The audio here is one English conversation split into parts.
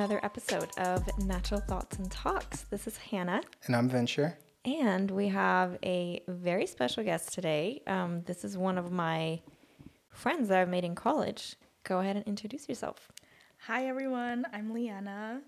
another episode of Natural Thoughts and Talks. This is Hanna, And I'm Venture. and we have a very special guest today. Um, this is one of my friends that I've made in college. Go ahead and introduce yourself. Hi everyone, I'm Leana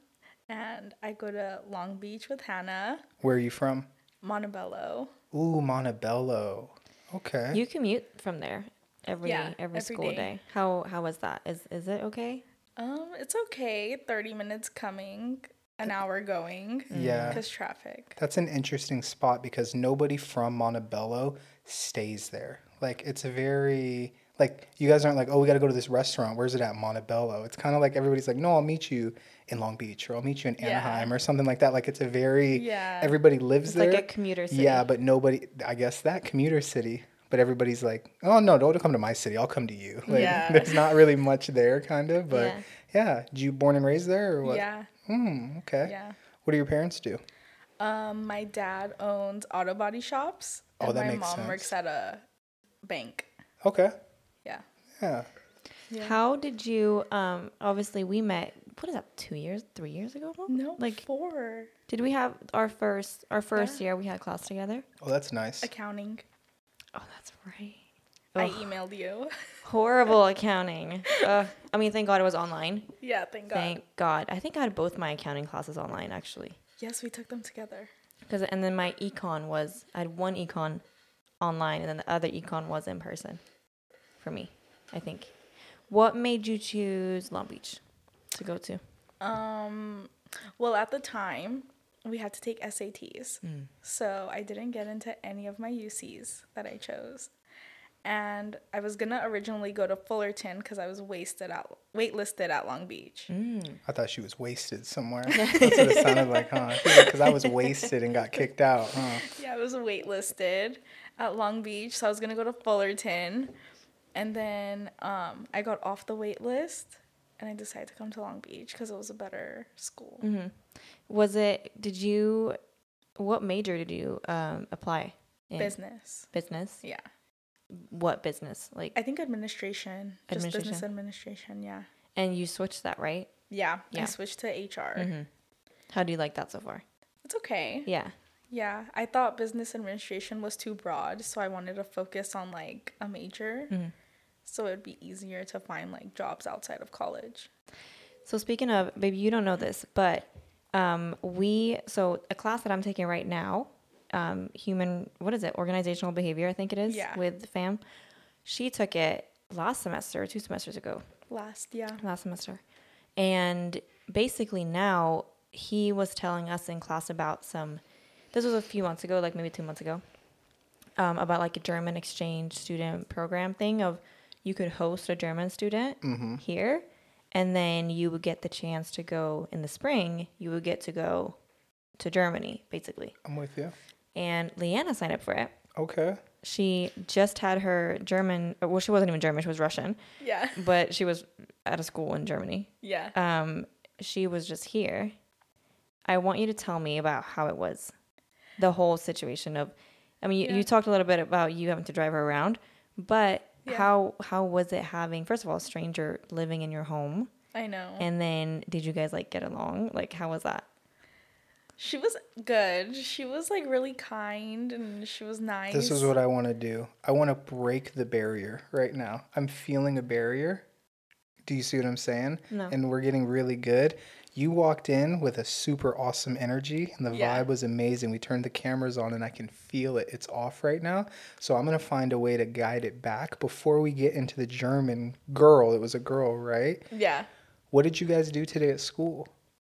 and I go to Long Beach with Hanna, Where are you from? Montebello. Ooh, Montebello. Okay. You commute from there every Yeah, every, every school day. day. How how was that? Is is it okay? Um, it's okay. 30 minutes coming, an hour going. Yeah. Because traffic. That's an interesting spot because nobody from Montebello stays there. Like it's a very like you guys aren't like, oh, we got to go to this restaurant. Where's it at? Montebello. It's kind of like everybody's like, no, I'll meet you in Long Beach or I'll meet you in Yeah. Anaheim or something like that. Like it's a very Yeah. everybody lives It's there. like a commuter city. Yeah, but nobody. I guess that commuter city. But everybody's like, oh no, don't come to my city. I'll come to you. Like, Yeah. There's not really much there, kind of. But Yeah. yeah, Did you born and raised there or what? Yeah. Hmm. Okay. Yeah. What do your parents do? Um, my dad owns auto body shops. Oh, and that my makes mom sense. works at a bank. Okay. Yeah. Yeah. Yeah. How did you? Um, obviously we met. What is that? Two years? Three years ago? No, Like, four. did we have our first our first Yeah. year? We had class together. Oh, that's nice. Accounting. Right. I emailed you. Horrible accounting. Ugh. I mean, thank God it was online. yeah, thank God. Thank God. I think I had both my accounting classes online actually. yes, we took them together. Cause and then my econ was I had one econ online and then the other econ was in person for me. I think. What made you choose Long Beach to go to? Um, well, at the time, we had to take SATs. So I didn't get into any of my UCs that I chose. And I was gonna originally go to Fullerton because I was wasted at waitlisted at Long Beach. I thought she was wasted somewhere. That's what it sounded like, huh? Because I was wasted and got kicked out, huh? Yeah, I was waitlisted at Long Beach, so I was gonna go to Fullerton, and then um, I got off the wait list, and I decided to come to Long Beach because it was a better school. Mm-hmm. Was it did you what major did you um apply in? Business, Business? yeah. What business? Like I think administration, just business Administration? administration. Yeah, and you switched that, right? yeah. Yeah. I switched to HR. Mm-hmm. How do you like that so far? It's okay. Yeah. Yeah, I thought business administration was too broad, so I wanted to focus on like a major, mm-hmm. So it'd be easier to find like jobs outside of college. So speaking of, baby, you don't know this, but um, we so a class that I'm taking right now, um, human what is it? Organizational behavior, I think it is. Yeah. With FAM, she took it last semester, two semesters ago, Last, yeah. last semester, and basically now he was telling us in class about some. This was a few months ago, like maybe two months ago, um, about like a German exchange student program thing of you could host a German student here, and then you would get the chance to go in the spring. You would get to go to Germany, basically. I'm with you. And Leana signed up for it. Okay. She just had her German. Well, she wasn't even German; she was Russian, Yeah. but she was at a school in Germany. Yeah. Um, she was just here. I want you to tell me about how it was, the whole situation of. I mean, you, Yeah. you talked a little bit about you having to drive her around, but Yeah. how how was it having first of all a stranger living in your home, I know. and then did you guys like get along? Like how was that? she was good. She was like really kind and she was nice. This is what I want to do. I want to break the barrier right now. I'm feeling a barrier. Do you see what I'm saying? No. And we're getting really good. You walked in with a super awesome energy, and the Yeah. vibe was amazing. We turned the cameras on, and I can feel it. It's off right now. So I'm going to find a way to guide it back before we get into the German girl. It was a girl, right? Yeah. What did you guys do today at school?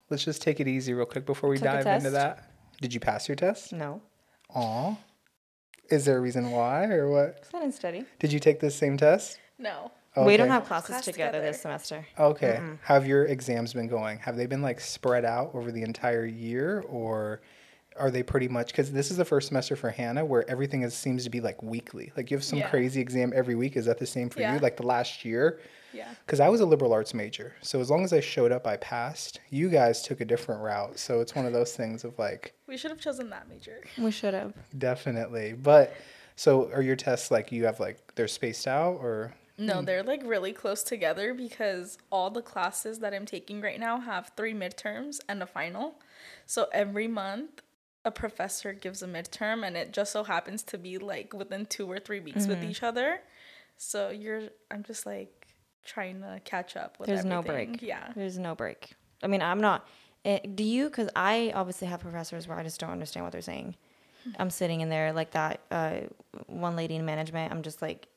Let's just take it easy real quick before we Took dive into that. Did you pass your test? No, Aw. Is there a reason why or what? I didn't study. Did you take this same test? No. We don't have classes Class together, this semester. Okay. How have your exams been going? Have they been like spread out over the entire year or are they pretty much because this is the first semester for Hanna where everything is, seems to be like weekly. Like you have some Yeah. crazy exam every week. Is that the same for Yeah. you? Like the last year? Yeah. Because I was a liberal arts major. So as long as I showed up, I passed. You guys took a different route. So it's one of those things of like, We should have chosen that major. We should have. definitely. But so are your tests like you have like they're spaced out or No, they're like really close together because all the classes that I'm taking right now have three midterms and a final. So every month, a professor gives a midterm, and it just so happens to be like within two or three weeks with each other. So you're, I'm just like trying to catch up with There's no break. Yeah. There's no break. I mean, I'm not. eh, do you? Because I obviously have professors where I just don't understand what they're saying. I'm sitting in there like that. Uh, one lady in management. I'm just like,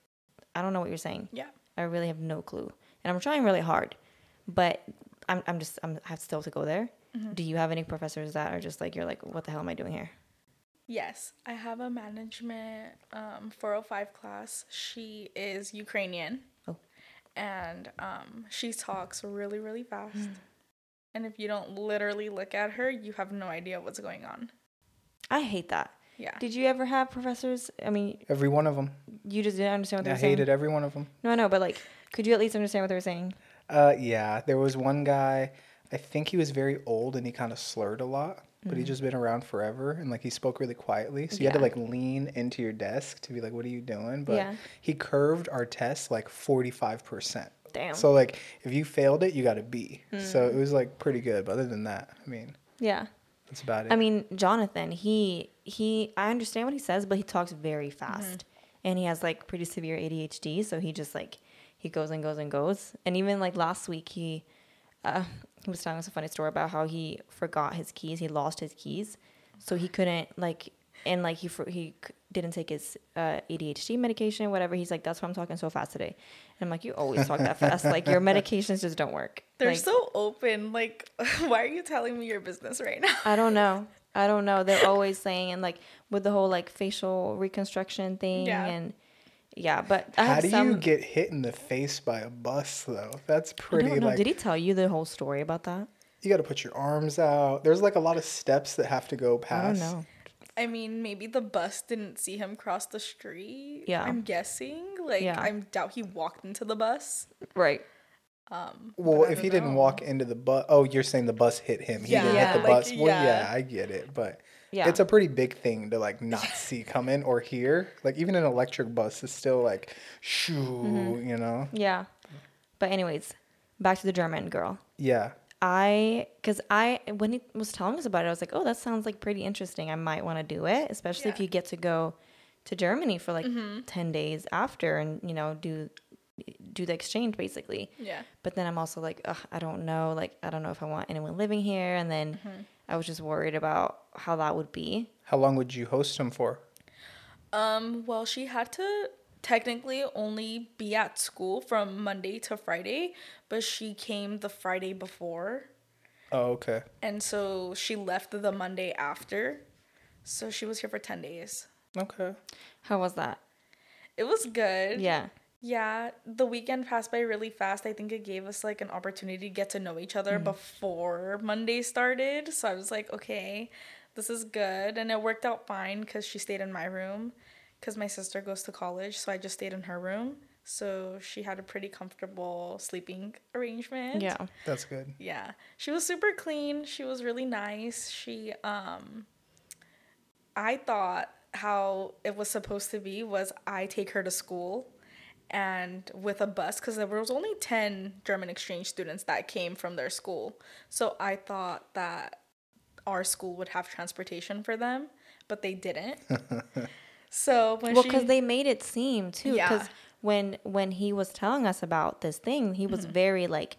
I don't know what you're saying. Yeah. I really have no clue, and I'm trying really hard, but I'm I'm just I'm I have still to go there. Do you have any professors that are just like you're like, what the hell am I doing here? Yes, I have a management um, 405 class. She is Ukrainian. Oh. And um, she talks really, really fast. and if you don't literally look at her, you have no idea what's going on. I hate that. Yeah. Did you ever have professors? I mean, Every one of them. you just didn't understand what they I were saying. I hated every one of them. No, I know, but like, could you at least understand what they were saying? Uh, yeah, there was one guy. I think he was very old and he kind of slurred a lot, but he just been around forever and like he spoke really quietly. So you had to Mm-hmm. Like lean into your desk to be like, "What are you doing?" But Yeah. he curved our test like forty five percent. Damn. So like if you failed it, you got a B. So Mm. it was like pretty good. But other than that, I mean, Yeah. that's about it. I mean, Jonathan, he he I understand what he says, but he talks very fast. And he has like pretty severe ADHD, so he just like he goes and goes and goes. And even like last week he uh he was telling us a funny story about how he forgot his keys. He lost his keys. So he couldn't like and like he for, he c- didn't take his uh, ADHD medication or whatever. He's like, that's why I'm talking so fast today. And I'm like, you always talk that fast. Like your medications just don't work. They're Like, so open. Like, why are you telling me your business right now? I don't know. I don't know. They're always saying and like with the whole like facial reconstruction thing Yeah. and yeah, but I How have do some. you get hit in the face by a bus though? That's I pretty don't know. like Did he tell you the whole story about that? you got to put your arms out. There's like a lot of steps that have to go past. I past. don't know. I mean, maybe the bus didn't see him cross the street. Yeah. I'm guessing. Like, Yeah. I doubt he walked into the bus. Right. Um, Well, if he don't didn't walk into the bus, oh, you're saying the bus hit him. He didn't Yeah, hit the like, bus. Well, yeah, yeah. I get it, but Yeah. it's a pretty big thing to like not see coming or hear. Like even an electric bus is still like shoo, Mm-hmm. you know? Yeah. But anyways, back to the German girl. Yeah. I, because I, when he was telling us about it, I was like, oh, that sounds like pretty interesting. I might want to do it, especially if you get to go to Germany for like Mm-hmm. 10 days after and, you know, do do the exchange basically. Yeah. But then I'm also like, Ugh, I don't know. Like, I don't know if I want anyone living here. And then Mm-hmm. I was just worried about how that would be. How long would you host him for? Um, well, she had to technically only be at school from Monday to Friday, but she came the Friday before. Oh, okay. And so she left the Monday after. So she was here for 10 days. Okay. How was that? It was good. Yeah. Yeah, the weekend passed by really fast. I think it gave us like an opportunity to get to know each other before Monday started. So I was like, okay, this is good. And it worked out fine because she stayed in my room because my sister goes to college. So I just stayed in her room. So she had a pretty comfortable sleeping arrangement. Yeah. That's good. Yeah. She was super clean. She was really nice. She um I thought how it was supposed to be was I take her to school and with a bus cuz there was only 10 German exchange students that came from their school. So I thought that our school would have transportation for them, but they didn't. so when Well, because they made it seem too. Yeah. Because when when he was telling us about this thing, he Mm-hmm. was very like,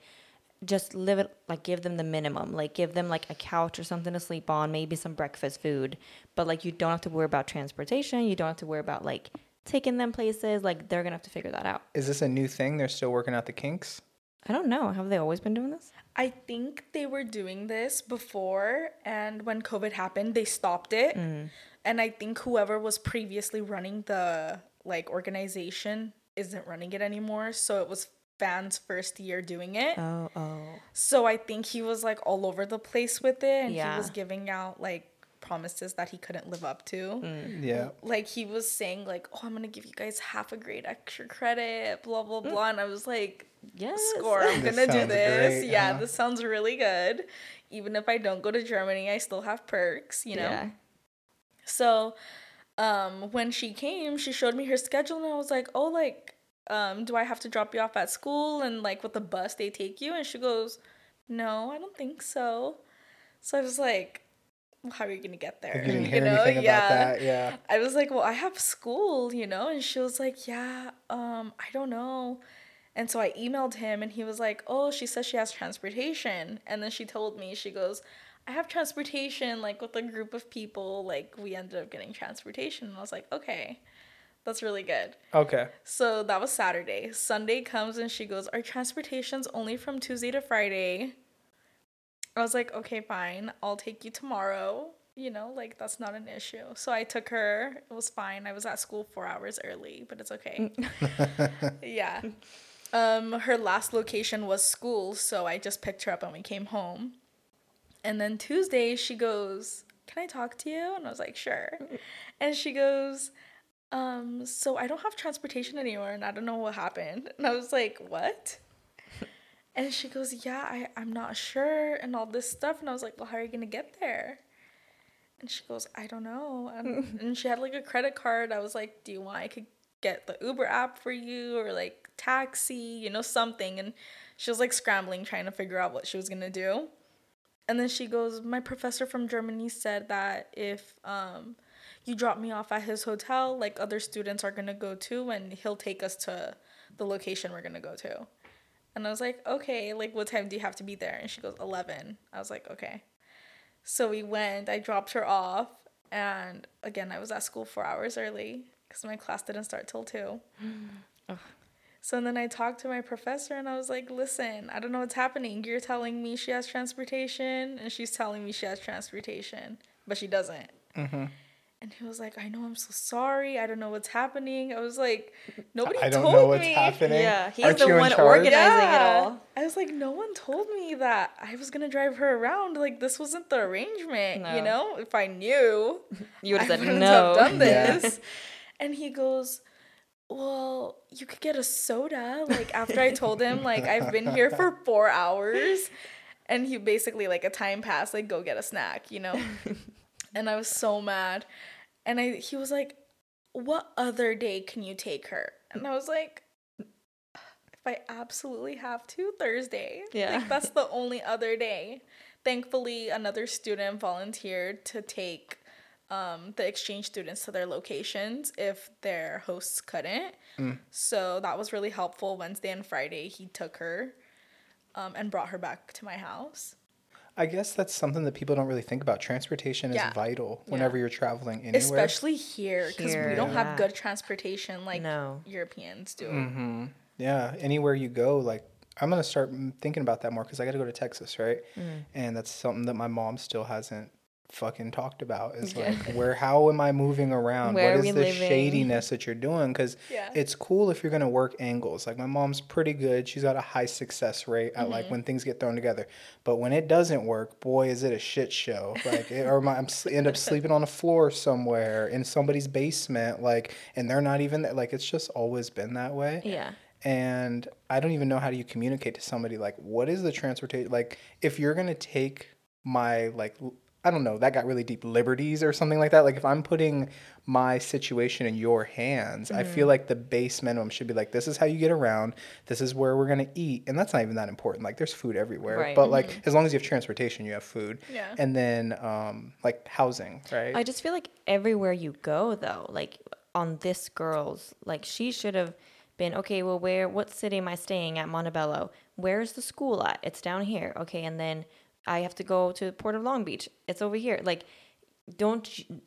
just live it like give them the minimum, like give them like a couch or something to sleep on, maybe some breakfast food, but like you don't have to worry about transportation. You don't have to worry about like taking them places. Like they're gonna have to figure that out. Is this a new thing? They're still working out the kinks? I don't know. Have they always been doing this? I think they were doing this before, and when COVID happened, they stopped it. Mm. And I think whoever was previously running the like organization isn't running it anymore. So it was fans' first year doing it. Oh, oh. So I think he was like all over the place with it, and Yeah. he was giving out like promises that he couldn't live up to. Yeah. Like he was saying like, "Oh, I'm gonna give you guys half a grade extra credit," blah blah blah, and I was like, Yes. score. I'm gonna do this. great, yeah, huh? this sounds really good. Even if I don't go to Germany, I still have perks, you know? Yeah. So um when she came, she showed me her schedule and I was like, oh like um, do I have to drop you off at school and like with the bus they take you? And she goes, no, I don't think so. So I was like, well, how are you gonna get there? Like you didn't hear anything about that. Yeah. I was like, well, I have school, you know, and she was like, yeah, um, I don't know. And so I emailed him, and he was like, oh, she says she has transportation, and then she told me, she goes, I have transportation, like with a group of people, like we ended up getting transportation, and I was like, okay. That's really good. Okay. So that was Saturday. Sunday comes and she goes, Our transportation's only from Tuesday to Friday. I was like, Okay, fine. I'll take you tomorrow. You know, like that's not an issue. So I took her. It was fine. I was at school four hours early, but it's okay. yeah. Um, her last location was school, so I just picked her up and we came home. And then Tuesday she goes, Can I talk to you? And I was like, Sure. And she goes, um, so I don't have transportation anymore and I don't know what happened. And I was like, what? And she goes, yeah, I, I'm not sure and all this stuff. And I was like, well, how are you going to get there? And she goes, I don't know. And, and she had like a credit card. I was like, do you want I could get the Uber app for you or like taxi, you know, something. And she was like scrambling, trying to figure out what she was going to do. And then she goes, my professor from Germany said that if, um, you drop me off at his hotel, like other students are gonna go to, and he'll take us to the location we're gonna go to. And I was like, okay, like what time do you have to be there? And she goes, 11. I was like, okay. So we went, I dropped her off, and again, I was at school four hours early because my class didn't start till 2. So then I talked to my professor and I was like, listen, I don't know what's happening. You're telling me she has transportation, and she's telling me she has transportation, but she doesn't. Mm-hmm. And he was like, I know I'm so sorry. I don't know what's happening. I was like, nobody I don't told know what's me. happening. Yeah, he's Aren't the you one charge? organizing it all. I was like, no one told me that I was gonna drive her around. Like this wasn't the arrangement, you know. If I knew, You would I have said wouldn't no. have done Yeah. this. And he goes, well, you could get a soda. Like after I told him, like I've been here for four hours, and he basically like a time pass, like go get a snack, you know. and I was so mad, and I he was like, what other day can you take her? And I was like. If I absolutely have to, Thursday. Yeah. Like that's the only other day. Thankfully, another student volunteered to take um, the exchange students to their locations if their hosts couldn't. So that was really helpful. Wednesday and Friday, he took her um, and brought her back to my house. I guess that's something that people don't really think about. Transportation Yeah. is vital whenever you're traveling anywhere. Especially here, because we don't yeah. have good transportation like No. Europeans do. Mm-hmm. Yeah, anywhere you go, like I'm gonna start thinking about that more because I got to go to Texas, right? Mm. And that's something that my mom still hasn't fucking talked about. Is Yeah. like, where? How am I moving around? Where what is the living? shadiness that you're doing? Because Yeah. it's cool if you're gonna work angles. Like my mom's pretty good. She's got a high success rate at Mm-hmm. like when things get thrown together. But when it doesn't work, boy, is it a shit show. Like, it, or my, I'm end up sleeping on a floor somewhere in somebody's basement. Like, and they're not even there. Like, it's just always been that way Yeah. and I don't even know how do you communicate to somebody like what is the transportation like if you're gonna take my like I don't know that got really deep liberties or something like that like if I'm putting my situation in your hands I Mm-hmm. feel like the base minimum should be like this is how you get around this is where we're gonna eat and that's not even that important like there's food everywhere Right. but like as long as you have transportation you have food Yeah. and then um like housing right I just feel like everywhere you go though, like on this girl's, like she should have been okay. Well, where? What city am I staying at? Montebello. Where's the school at? It's down here. Okay, and then I have to go to the Port of Long Beach. It's over here. Like, don't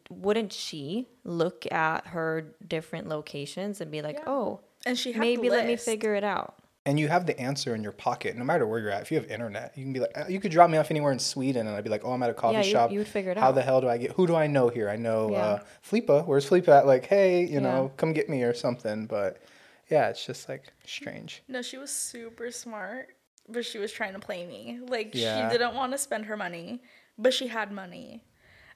wouldn't she look at her different locations and be like, Yeah. oh, And she maybe let me figure it out. and you have the answer in your pocket no matter where you're at if you have internet you can be like you could drop me off anywhere in sweden and i'd be like oh i'm at a coffee Yeah, you- shop you would figure it how out. How the hell do i get who do i know here i know Yeah. uh flipa where's flipa at like hey you know come get me or something but yeah it's just like strange No, she was super smart, but she was trying to play me. Like Yeah. she didn't want to spend her money, but she had money.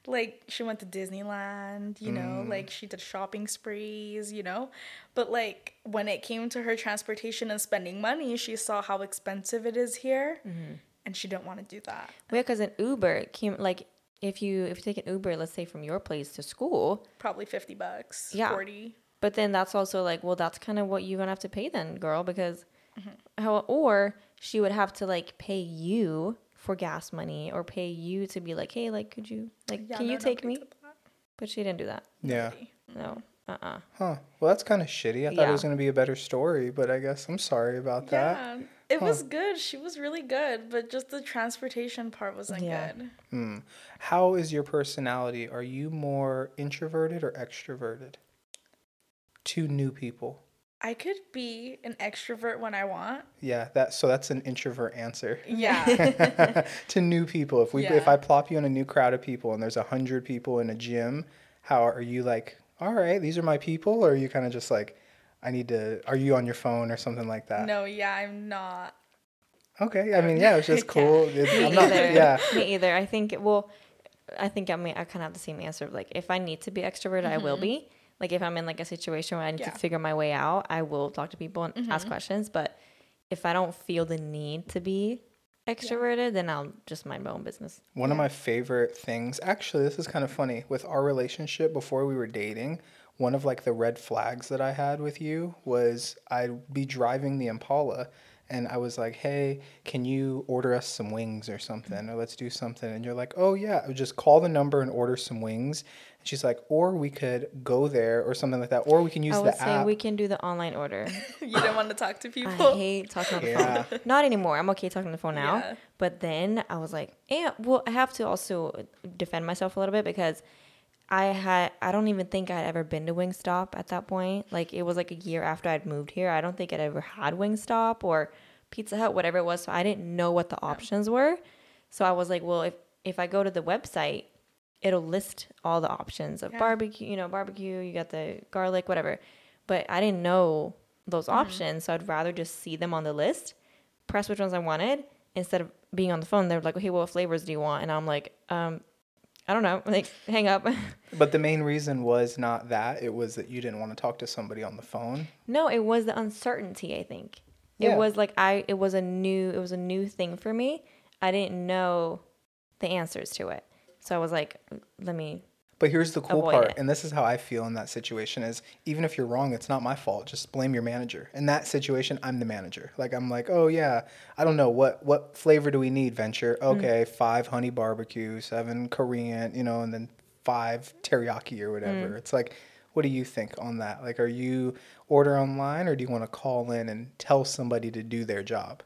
Like she went to Disneyland, you know, Mm. like she did shopping sprees, you know. But like when it came to her transportation and spending money, she saw how expensive it is here, Mm-hmm. and she didn't want to do that. Well, because an Uber came like if you if you take an Uber, let's say from your place to school, Probably 50 bucks, Yeah. 40. But then that's also like, well, that's kind of what you're gonna have to pay then, girl, because Mm-hmm. how or she would have to like pay you for gas money or pay you to be like, hey, like, could you like, Yeah, can you take me? But she didn't do that. Yeah. Nobody. No. Uh. uh Huh. Well, that's kind of shitty. I thought Yeah. it was going to be a better story, but I guess I'm sorry about that. Yeah, it was good. She was really good, but just the transportation part wasn't Yeah. good. Hmm. How is your personality? Are you more introverted or extroverted? To new people. I could be an extrovert when I want. Yeah, that so that's an introvert answer. Yeah. to new people, if we if I plop you in a new crowd of people and there's a hundred people in a gym, how are you like? All right, these are my people, or are you kind of just like, I need to? Are you on your phone or something like that? no, yeah, I'm not. Okay, I mean, yeah, it's just Yeah. cool. It- Me I'm not, either. yeah, Me either. I think well, I think I mean I kind of have the same answer. Like if I need to be extroverted, I will mm-hmm. be. Like if I'm in like a situation where I need Yeah. to figure my way out, I will talk to people and ask mm-hmm. questions. But if I don't feel the need to be extroverted, then I'll just mind my own business. One of my favorite things, actually, this is kind of funny. With our relationship before we were dating, one of like the red flags that I had with you was I'd be driving the Impala and I was like, hey, can you order us some wings or something? Or let's do something. And you're like, oh, yeah, just call the number and order some wings. And she's like, or we could go there or something like that. Or we can use I would the say app. we can do the online order. You don't want to talk to people. I people. hate talking on the Yeah. phone. Not anymore. I'm okay talking on the phone now. Yeah. But then I was like, and well, I have to also defend myself a little bit because I had I don't even think I'd ever been to Wingstop at that point. Like it was like a year after I'd moved here. I don't think I'd ever had Wingstop or Pizza Hut, whatever it was. So I didn't know what the options were. So I was like, well, if if I go to the website, it'll list all the options of Yeah. barbecue, you know, barbecue, you got the garlic, whatever. But I didn't know those Mm-hmm. options, so I'd rather just see them on the list, press which ones I wanted instead of being on the phone. They're like, "Okay, what flavors do you want?" And I'm like, um, I don't know, like hang up. but the main reason was not that. It was that you didn't want to talk to somebody on the phone. no, it was the uncertainty. I think Yeah. it was like I. It was a new. It was a new thing for me. I didn't know the answers to it, so I was like, let me. But here's the cool part, it. and this is how I feel in that situation is even if you're wrong, it's not my fault. Just blame your manager. In that situation, I'm the manager. Like I'm like, oh yeah, I don't know what what flavor do we need, Venture? Mm. Okay, five honey barbecue, seven Korean, you know, and then five teriyaki or whatever. Mm. It's like, what do you think on that? Like, are you order online or do you want to call in and tell somebody to do their job?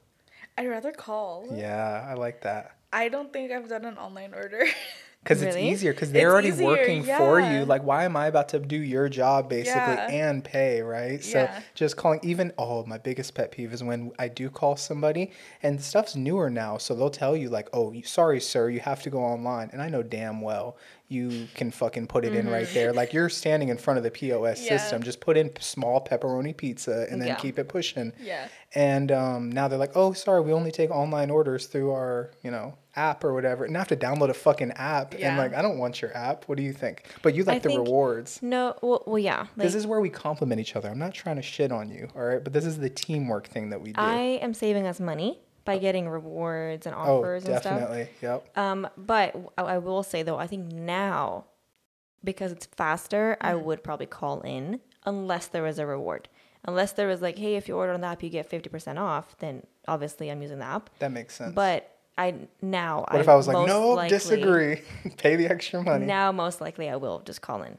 I'd rather call. Yeah, I like that. I don't think I've done an online order. Because Really? it's easier because they're It's already easier, working for you. Like, why am I about to do your job basically Yeah. and pay, right? So Yeah. just calling, even, oh, my biggest pet peeve is when I do call somebody and stuff's newer now. So they'll tell you, like, oh, sorry, sir, you have to go online. And I know damn well you can fucking put it in right there. Like, you're standing in front of the POS Mm-hmm. Yeah. system. Just put in small pepperoni pizza and then Yeah. keep it pushing. yeah. And um, now they're like, oh, sorry, we only take online orders through our, you know, app or whatever. And I have to download a fucking app. And like, I don't want your app. What do you think? But you like I the think- rewards. No, well, well yeah. Like, this is where we compliment each other. I'm not trying to shit on you, all right? But this is the teamwork thing that we do. I am saving us money by getting rewards and oh, offers and stuff. definitely. Yep. Um, but I will say though, I think now, because it's faster, I Mm-hmm. would probably call in unless there was a reward. Unless there was like, hey, if you order on the app, you get fifty percent off. Then obviously I'm using the app. That makes sense. But I now what if I was like, no, likely- disagree. Pay the extra money. Now most likely I will just call in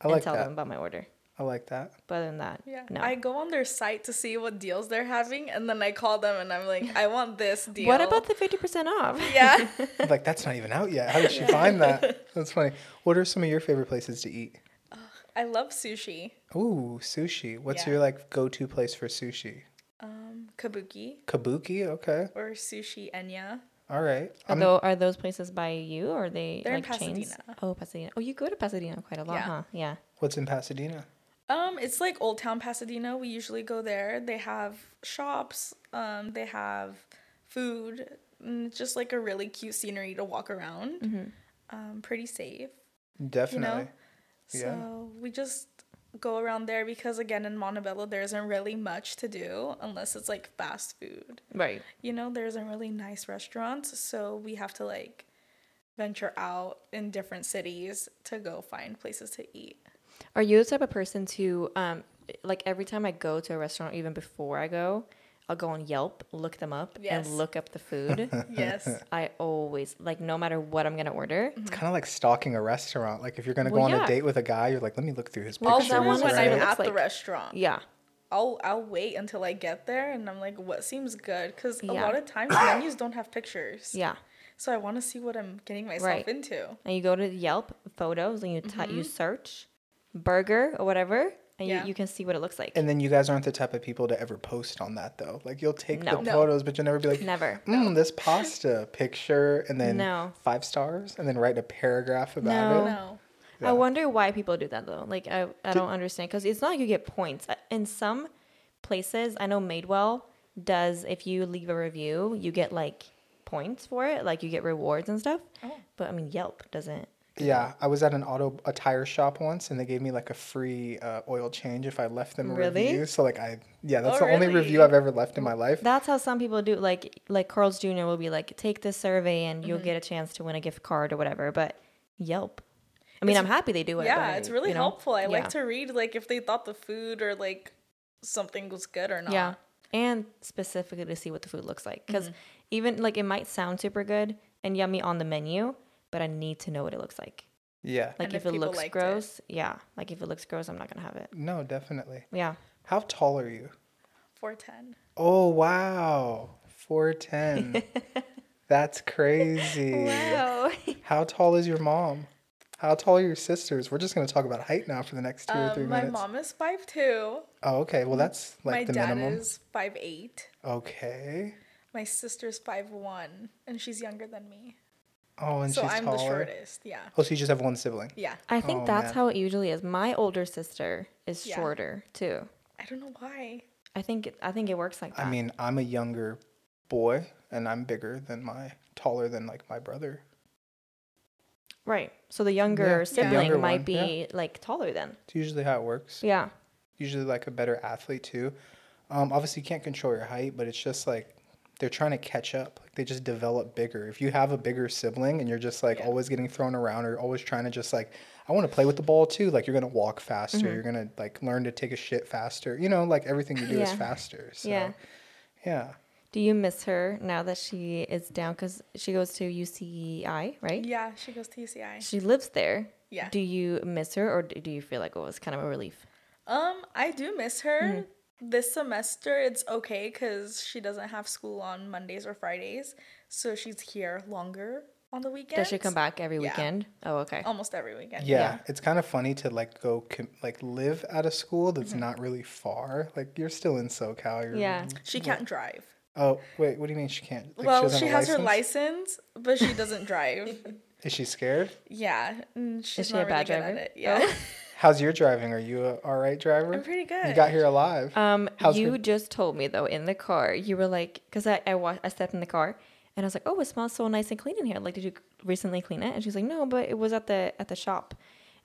I like and tell that. them about my order. I like that. But other than that, Yeah. no. I go on their site to see what deals they're having and then I call them and I'm like, I want this deal. what about the fifty percent off? Yeah. I'm like, that's not even out yet. How did she find that? That's funny. What are some of your favorite places to eat? I love sushi. Ooh, sushi. What's Yeah. your like go-to place for sushi? Um, kabuki Kabuki. Okay. or sushi Enya. All right. Are, I'm- are those places by you or are they They're in like chains? Pasadena. Oh, Pasadena. Oh, you go to Pasadena quite a lot, Yeah. huh? Yeah. What's in Pasadena? Um, it's like Old Town Pasadena. We usually go there. They have shops. Um, they have food. And it's just like a really cute scenery to walk around. Mm-hmm. Um, pretty safe. Definitely. So Yeah. So we just go around there because again in Montebello there isn't really much to do unless it's like fast food. Right. You know, there isn't really nice restaurants, so we have to like venture out in different cities to go find places to eat. Are you the type of person to um like every time I go to a restaurant, even before I go, I'll go on Yelp, look them up, Yes. and look up the food. Yes. I always like no matter what I'm gonna order. It's kind of like stalking a restaurant. Like if you're gonna go on yeah. a date with a guy, you're like, let me look through his Well, pictures. that one when I'm what it looks at the restaurant. Yeah. I'll I'll wait until I get there and I'm like, what seems good? Because a lot of times menus don't have pictures. Yeah. So I want to see what I'm getting myself Right. into. And you go to Yelp photos and you ty- Mm-hmm. you search burger or whatever, and Yeah. you, you can see what it looks like. And then you guys aren't the type of people to ever post on that though. Like you'll take No. the No. photos, but you'll never be like, Never. mm, this pasta picture, and then No. five stars, and then write a paragraph about No. it. No. Yeah. I wonder why people do that though. Like I, I don't understand because it's not like you get points. Uh, In some places, I know Madewell does. If you leave a review, you get like points for it. Like you get rewards and stuff. Oh. But I mean, Yelp doesn't. Yeah, I was at an auto a tire shop once, and they gave me like a free uh, oil change if I left them a Really? review. So like I, yeah, that's Oh, the only review I've ever left in my life. That's how some people do. Like like Carl's Jr. will be like, take this survey and Mm-hmm. you'll get a chance to win a gift card or whatever. But Yelp. I mean, I'm happy they do it. Yeah, but, it's really you know, helpful. I yeah. like to read like if they thought the food or like something was good or not. Yeah. And specifically to see what the food looks like. Because Mm-hmm. even like it might sound super good and yummy on the menu, but I need to know what it looks like. Yeah. Like And if, if it looks liked it. gross, yeah. Like if it looks gross, I'm not going to have it. No, definitely. Yeah. How tall are you? 410. Oh wow, four ten. That's crazy. Wow. How tall is your mom? How tall are your sisters? We're just gonna talk about height now for the next two or three Um, my minutes. mom is 5'2. Oh, okay. Well, that's like my the dad minimum. is 5'8. Okay. My sister's five one and she's younger than me. Oh, and so she's I'm taller. the shortest. Yeah. Oh, so you just have one sibling. Yeah. I think Oh, that's man. how it usually is. My older sister is Yeah. shorter too. I don't know why. I think it, I think it works like that. I mean, I'm a younger boy, and I'm bigger than my taller than like my brother. right. So the younger Yeah. sibling Younger might one, be like taller then. It's usually how it works. Yeah. Usually like a better athlete too. Um, obviously you can't control your height, but it's just like they're trying to catch up. Like they just develop bigger. If you have a bigger sibling and you're just like Yeah. always getting thrown around or always trying to just like I want to play with the ball too. Like you're gonna walk faster. Mm-hmm. You're gonna like learn to take a shit faster. You know, like everything you do is faster. So, Yeah. Yeah. Do you miss her now that she is down? Because she goes to UCI, right? Yeah, she goes to UCI. She lives there. Yeah. Do you miss her, or do you feel like it was kind of a relief? Um, I do miss her. Mm-hmm. This semester, it's okay because she doesn't have school on Mondays or Fridays, so she's here longer on the weekend. Does she come back every Yeah. weekend? Oh, okay. almost every weekend? Yeah, Yeah. it's kind of funny to like go com- like live at a school Mm-hmm. that's not really far. Like you're still in SoCal. You're, Yeah. She can't drive. Oh wait, what do you mean she can't? Like, well, doesn't she have a has her license, but she doesn't drive. Is she scared? yeah, and she's she not a really bad good driver? at it. How's your driving? Are you a all right driver? I'm pretty good. You got here alive. Um, How's you her- just told me though in the car, you were like, because I I, wa- I stepped in the car and I was like, oh, it smells so nice and clean in here. Like, did you recently clean it? And she's like, no, but it was at the at the shop,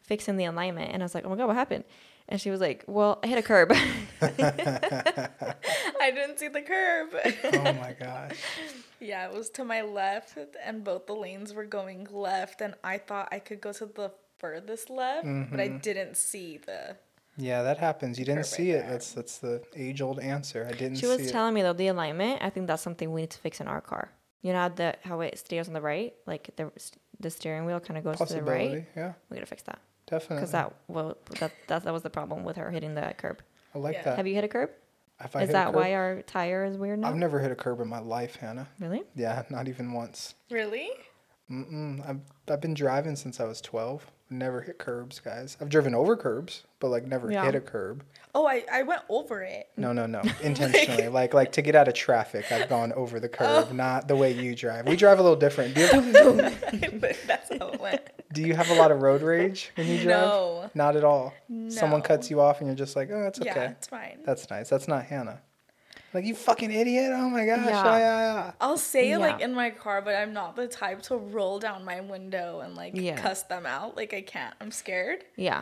fixing the alignment. And I was like, oh my god, what happened? And she was like, well, I hit a curb. I didn't see the curb. oh my gosh. yeah, it was to my left, and both the lanes were going left, and I thought I could go to the furthest left, but Mm-hmm. I didn't see the. Yeah, that happens. You didn't right see it. there. That's that's the age old answer. I didn't see it. she see was it. telling me though the alignment. I think that's something we need to fix in our car. You know how the how it steers on the right, like the the steering wheel kind of goes to the right. Yeah, We gotta fix that definitely. because that well that, that that was the problem with her hitting the curb. I like Yeah. that. Have you hit a curb? If I Is hit a that curb- why our tire is weird now? I've never hit a curb in my life, Hanna. really? Yeah, not even once. Really? Mm-mm. I've I've been driving since I was twelve. Never hit curbs, guys. I've driven over curbs, but like never Yeah. hit a curb. Oh, I, I went over it. No, no, no. Intentionally. like like to get out of traffic, I've gone over the curb, oh. not the way you drive. We drive a little different. Do you, but that's how it went. do you have a lot of road rage when you drive? No. Not at all. Someone No. cuts you off and you're just like, oh, that's okay. Yeah, it's fine. That's nice. That's not Hanna. Like you fucking idiot. Oh my gosh. Yeah. Yeah, yeah, yeah. I'll say it like in my car, but I'm not the type to roll down my window and like Yeah. cuss them out. Like I can't. I'm scared. Yeah.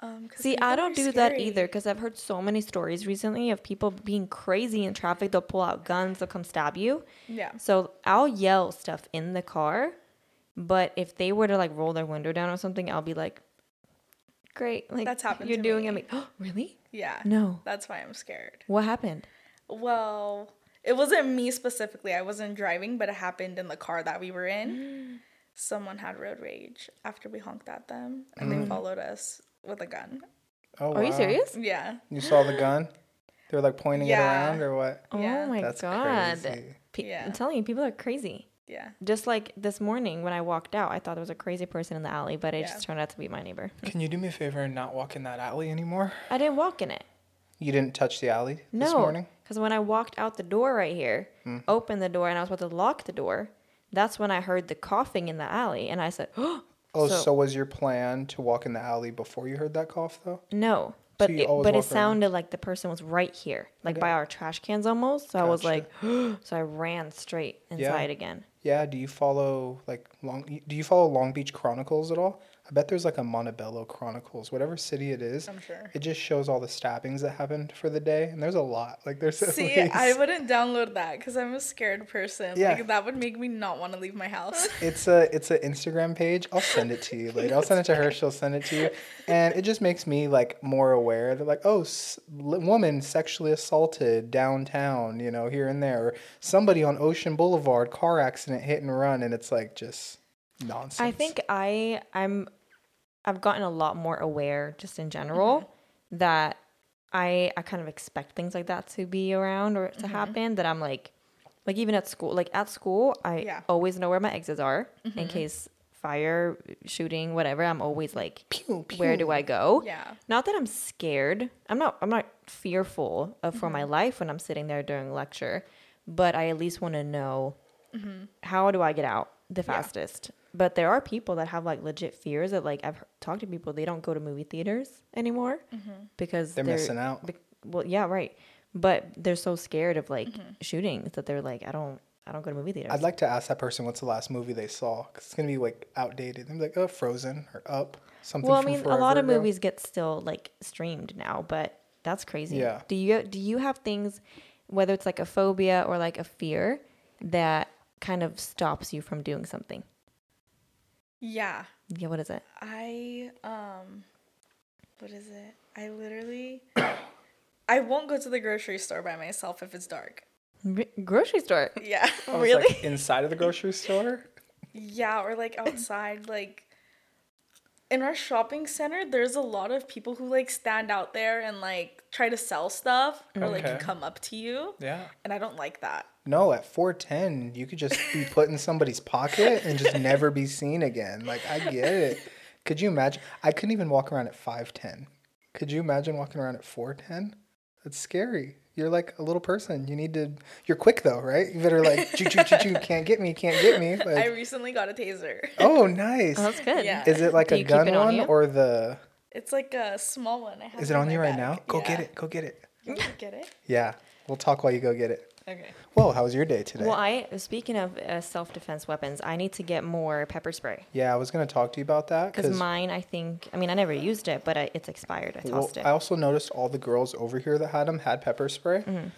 Um, 'cause See, I don't do that either because I've heard so many stories recently of people being crazy in traffic. They'll pull out guns, they'll come stab you. Yeah. So I'll yell stuff in the car, but if they were to like roll their window down or something, I'll be like, Great. Like That's happened You're to doing me. it. really? Yeah. No. That's why I'm scared. What happened? Well, it wasn't me specifically. I wasn't driving, but it happened in the car that we were in. Someone had road rage after we honked at them, and they mm. followed us with a gun. Oh, Are you serious? Yeah. You saw the gun? They were like pointing Yeah. it around or what? Oh yeah. oh my That's god. crazy. Pe- Yeah. I'm telling you, people are crazy. Yeah. Just like this morning when I walked out, I thought there was a crazy person in the alley, but it Yeah. just turned out to be my neighbor. Can you do me a favor and not walk in that alley anymore? I didn't walk in it. You didn't touch the alley this No, morning? because when I walked out the door right here, Hmm. opened the door, and I was about to lock the door, that's when I heard the coughing in the alley, and I said, "Oh, Oh, So- so, was your plan to walk in the alley before you heard that cough, though? no." But you it, but it around. sounded like the person was right here, like by our trash cans almost. So I was like, so I ran straight inside again. Yeah. Do you follow like Long? Do you follow Long Beach Chronicles at all? I bet there's like a Montebello Chronicles, whatever city it is. I'm sure. It just shows all the stabbings that happened for the day, and there's a lot. Like there's See, I wouldn't download that because I'm a scared person. Yeah. Like that would make me not want to leave my house. It's a it's an Instagram page. I'll send it to you later. I'll send it to her. She'll send it to you, and it just makes me like more aware. They're like, oh, s- woman sexually assaulted downtown, you know, here and there, or somebody on Ocean Boulevard, car accident, hit and run, and it's like just nonsense. I think I I'm I've gotten a lot more aware just in general Mm-hmm. that I I kind of expect things like that to be around or Mm-hmm. to happen that I'm like like even at school like at school I Yeah. Mm-hmm. always know where my exits are in case fire shooting whatever I'm always like Pew, where do. I go Yeah. not that I'm scared I'm not I'm not fearful of for Mm-hmm. my life when I'm sitting there during lecture but I at least want to know Mm-hmm. how do I get out the fastest? But there are people that have like legit fears that like I've talked to people they don't go to movie theaters anymore because They're missing out. bec- well, yeah, right. But they're so scared of like Mm-hmm. shootings that they're like, I don't, I don't go to movie theaters. I'd like to ask that person what's the last movie they saw, because it's gonna be like outdated. They'd be like, oh, Frozen or Up, something. well, I mean, a lot of ago. movies get still like streamed now, but that's crazy. Yeah. Do you do you have things, whether it's like a phobia or like a fear, that kind of stops you from doing something? Yeah. Yeah. What is it? I um what is it? I literally I won't go to the grocery store by myself if it's dark. R- grocery store. Yeah. Oh, it's, like, inside of the grocery store. Yeah, or like outside like in our shopping center there's a lot of people who like stand out there and like try to sell stuff or like come up to you Yeah. and I don't like that. No, at 410, you could just be put in somebody's pocket and just never be seen again. Like, I get it. Could you imagine? I couldn't even walk around at 510. Could you imagine walking around at 410? That's scary. You're like a little person. You need to, you're quick though, right? You better like, choo choo choo choo, can't get me, can't get me. I recently got a taser. oh, nice. Oh, that's good. Yeah. Is it like Do a gun on one you? or the, It's like a small one. I have is it in on you right bag. now? Go get it. Go get it. You wanna get it? Yeah. We'll talk while you go get it. Okay. Whoa, how was your day today? Well, I speaking of uh, self defense weapons, I need to get more pepper spray yeah, I was going to talk to you about that because mine, I think, I mean, I never used it, but I, it's expired. I Well, tossed it. I also noticed all the girls over here that had them had pepper spray. Mm-hmm.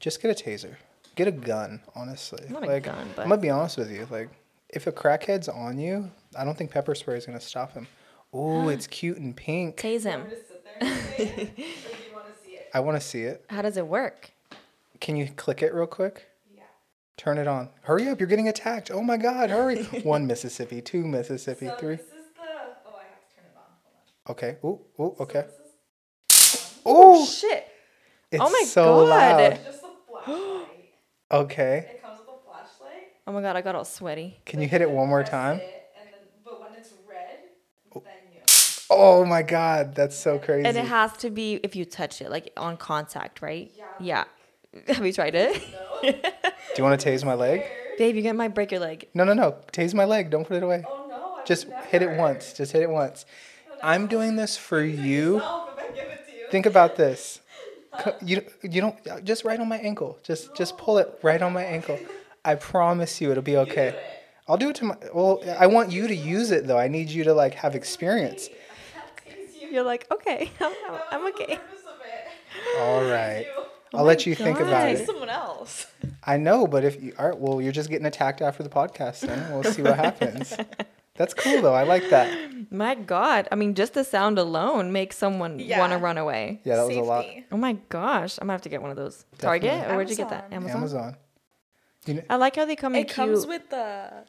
Just get a taser. Get a gun, honestly. Not a like, gun, but- I'm gonna be honest with you. Like, if a crackhead's on you, I don't think pepper spray is gonna stop him. Oh, it's cute and pink. Tase him. I want to see it. How does it work? Can you click it real quick? Yeah. Turn it on. Hurry up! You're getting attacked. Oh my God! Hurry! One Mississippi, two Mississippi, three. This is the oh I have to turn it on. Hold on. Okay. Ooh, ooh. Okay. This Oh, Shit. it's Oh my so God. loud. is just a flashlight. Okay. it comes with a flashlight. Oh my god, I got all sweaty. Can you hit it one more time? it, and then, but when it's red, oh. then you. Oh my God! That's so crazy. And it has to be if you touch it, like on contact, right? Yeah. Yeah. Have you tried it? Do you want to tase my leg? Babe, you get might break your leg. No, no, no. Tase my leg. Don't put it away. Oh no! I Just hit it once. Just hit it once. I'm doing this for you. If I give it to you. Think about this. You you don't uh, just right on my ankle. Just just pull it right on my ankle. I promise you it'll be okay. I'll do it to my. Well, I want you to use it though. I need you to like have experience. You're like, okay, I'm, I'm, okay. Purpose of it. All right. You. I'll let you think about it. Someone else. I know, but if you all right, well, you're just getting attacked after the podcast. Then we'll see what happens. That's cool though. I like that. My God. I mean, just the sound alone makes someone Yeah. want to run away. Yeah, that was a lot. Oh my gosh. I'm going to have to get one of those. Target? Or where'd you get that? Amazon. Amazon? Amazon. You know, I like how they come in It cute. comes with the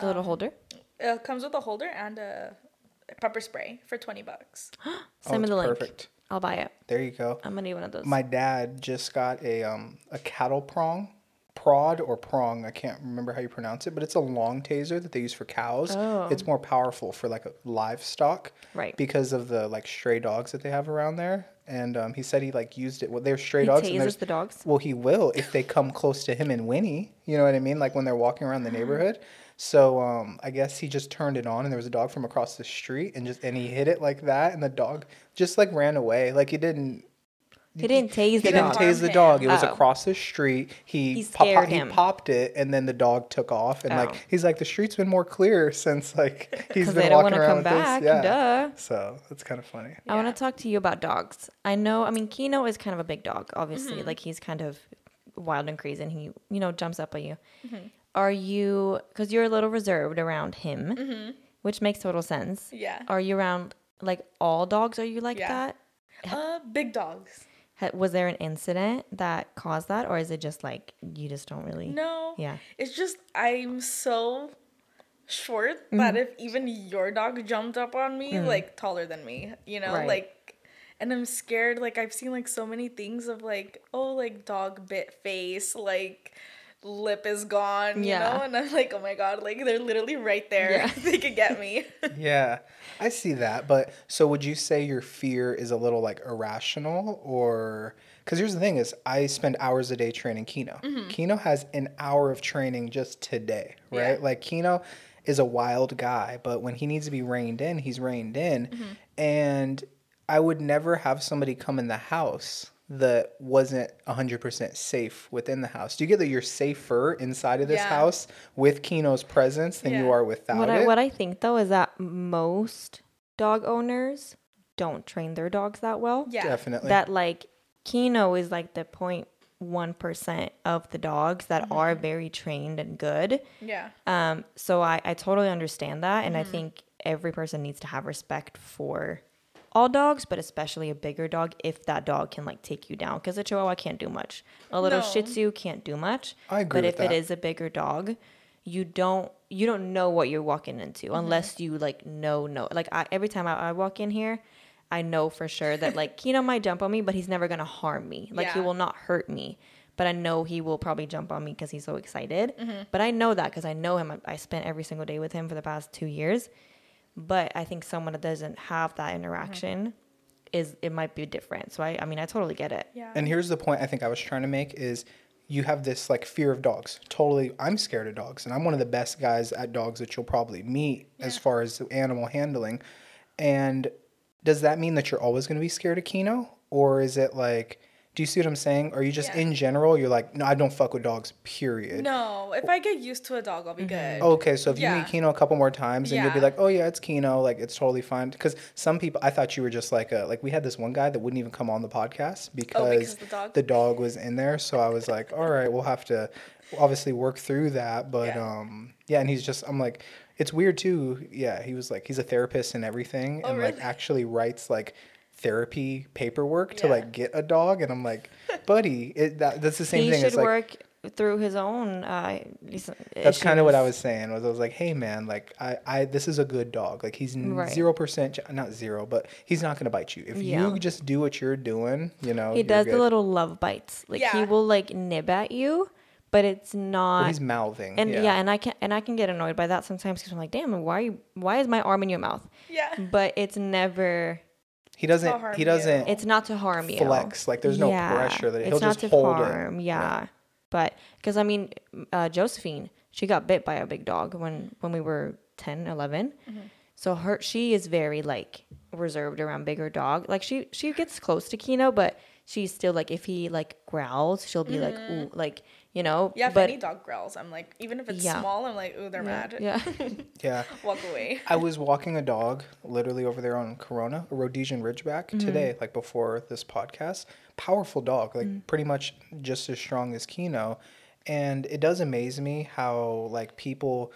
a little um, holder. it comes with a holder and a pepper spray for twenty bucks. Send me oh, it's the link. perfect. I'll buy it. There you go. I'm to need one of those. My dad just got a um a cattle prong, prod or prong. I can't remember how you pronounce it, but it's a long taser that they use for cows. Oh. It's more powerful for like livestock, Right. Because of the like stray dogs that they have around there. And um, he said he like used it. Well, they're stray He dogs. and tases the dogs? Well, he will if they come close to him and Winnie. You know what I mean? Like when they're walking around the neighborhood. So um, I guess he just turned it on, and there was a dog from across the street, and just and he hit it like that, and the dog just like ran away. Like he didn't. He didn't tase He the didn't dog. tase the dog. It was Oh. across the street. He He pop- scared he popped it, and then the dog took off. And Oh. like he's like the street's been more clear since like he's been walking around come with back. this. Yeah. Duh. So that's kind of funny. I want to talk to you about dogs. I know, I mean, Kino is kind of a big dog, obviously. Mm-hmm. Like, he's kind of wild and crazy and he, you know, jumps up at you. Mm-hmm. Are you, because you're a little reserved around him, Mm-hmm. which makes total sense. Yeah. Are you around, like, all dogs? Are you like Yeah. that? Uh, big dogs. Was there an incident that caused that? Or is it just like, you just don't really? No. Yeah. It's just I'm so short Mm-hmm. that if even your dog jumped up on me, like taller than me, you know, Right. like and I'm scared like I've seen like so many things of like, oh like dog bit face, like lip is gone, you Yeah. know? And I'm like, oh my god, like they're literally right there. Yeah. they could get me. Yeah, I see that. But so would you say your fear is a little like irrational or because here's the thing is I spend hours a day training Kino. Mm-hmm. Kino has an hour of training just today, right? Yeah. Like Kino is a wild guy, but when he needs to be reined in, he's reined in. Mm-hmm. And I would never have somebody come in the house that wasn't 100% safe within the house. Do you get that you're safer inside of this Yeah. house with Kino's presence than you are without What it? What I think, though, is that most dog owners don't train their dogs that well. yeah. Definitely. that like Kino is like the 0.1 percent of the dogs that Mm-hmm. are very trained and good. Yeah. Um, so I, I totally understand that, Mm-hmm. and I think every person needs to have respect for all dogs, but especially a bigger dog if that dog can like take you down. Because a Chihuahua can't do much. A little No. Shih Tzu can't do much. I agree But with if that. it is a bigger dog, you don't you don't know what you're walking into Mm-hmm. unless you like know no like I, every time I, I walk in here i know for sure that like kino might jump on me but he's never gonna harm me like he will not hurt me but i know he will probably jump on me because he's so excited Mm-hmm. but i know that because i know him I, I spent every single day with him for the past two years but i think someone that doesn't have that uh-huh. interaction is it might be different so i i mean i totally get it Yeah. And here's the point I think I was trying to make is you have this like fear of dogs. Totally, I'm scared of dogs, and I'm one of the best guys at dogs that you'll probably meet as far as animal handling. And does that mean that you're always going to be scared of Kino, or is it like, do you see what I'm saying? Are you just Yeah. in general, you're like, no, I don't fuck with dogs. Period. no, if I get used to a dog, I'll be Mm-hmm. good. Okay, so if you Yeah. meet Kino a couple more times, then you'll be like, "Oh yeah, it's Kino. Like it's totally fine." Because some people, I thought you were just like a like we had this one guy that wouldn't even come on the podcast because, Oh, because the dog? the dog was in there. So I was like, "All right, we'll have to obviously work through that." But Yeah. um, yeah, and he's just I'm like, it's weird too. Yeah, he was like he's a therapist and everything, Oh, and like actually writes like therapy paperwork to Yeah. like get a dog, and I'm like, buddy, it, that that's the same he thing. should It's like work through his own uh that's kind of what I was saying. Was I was like, hey man, like I, I this is a good dog. Like he's Right. zero percent, not zero, but he's not gonna bite you if Yeah. you just do what you're doing. You know, he you're does the little love bites like he will like nib at you but it's not Well, he's mouthing. and yeah. yeah. and i can and i can get annoyed by that sometimes because i'm like damn why are you why is my arm in your mouth Yeah. but it's never he doesn't. harm He doesn't it's not to harm you flex. Like there's no pressure that it's he'll not just to hold harm it. yeah but because i mean uh, josephine she got bit by a big dog when when we were 10 11 Mm-hmm. so her she is very like reserved around bigger dog like she she gets close to kino but she's still like if he like growls she'll be like ooh like you know Mm-hmm. Yeah, if but any dog growls, I'm like, even if it's Yeah. small, I'm like, ooh, they're mad. yeah Yeah. Walk away. I was walking a dog literally over there on Corona, a Rhodesian Ridgeback, Mm-hmm. today, like before this podcast. Powerful dog, like Mm. pretty much just as strong as Kino. And it does amaze me how like people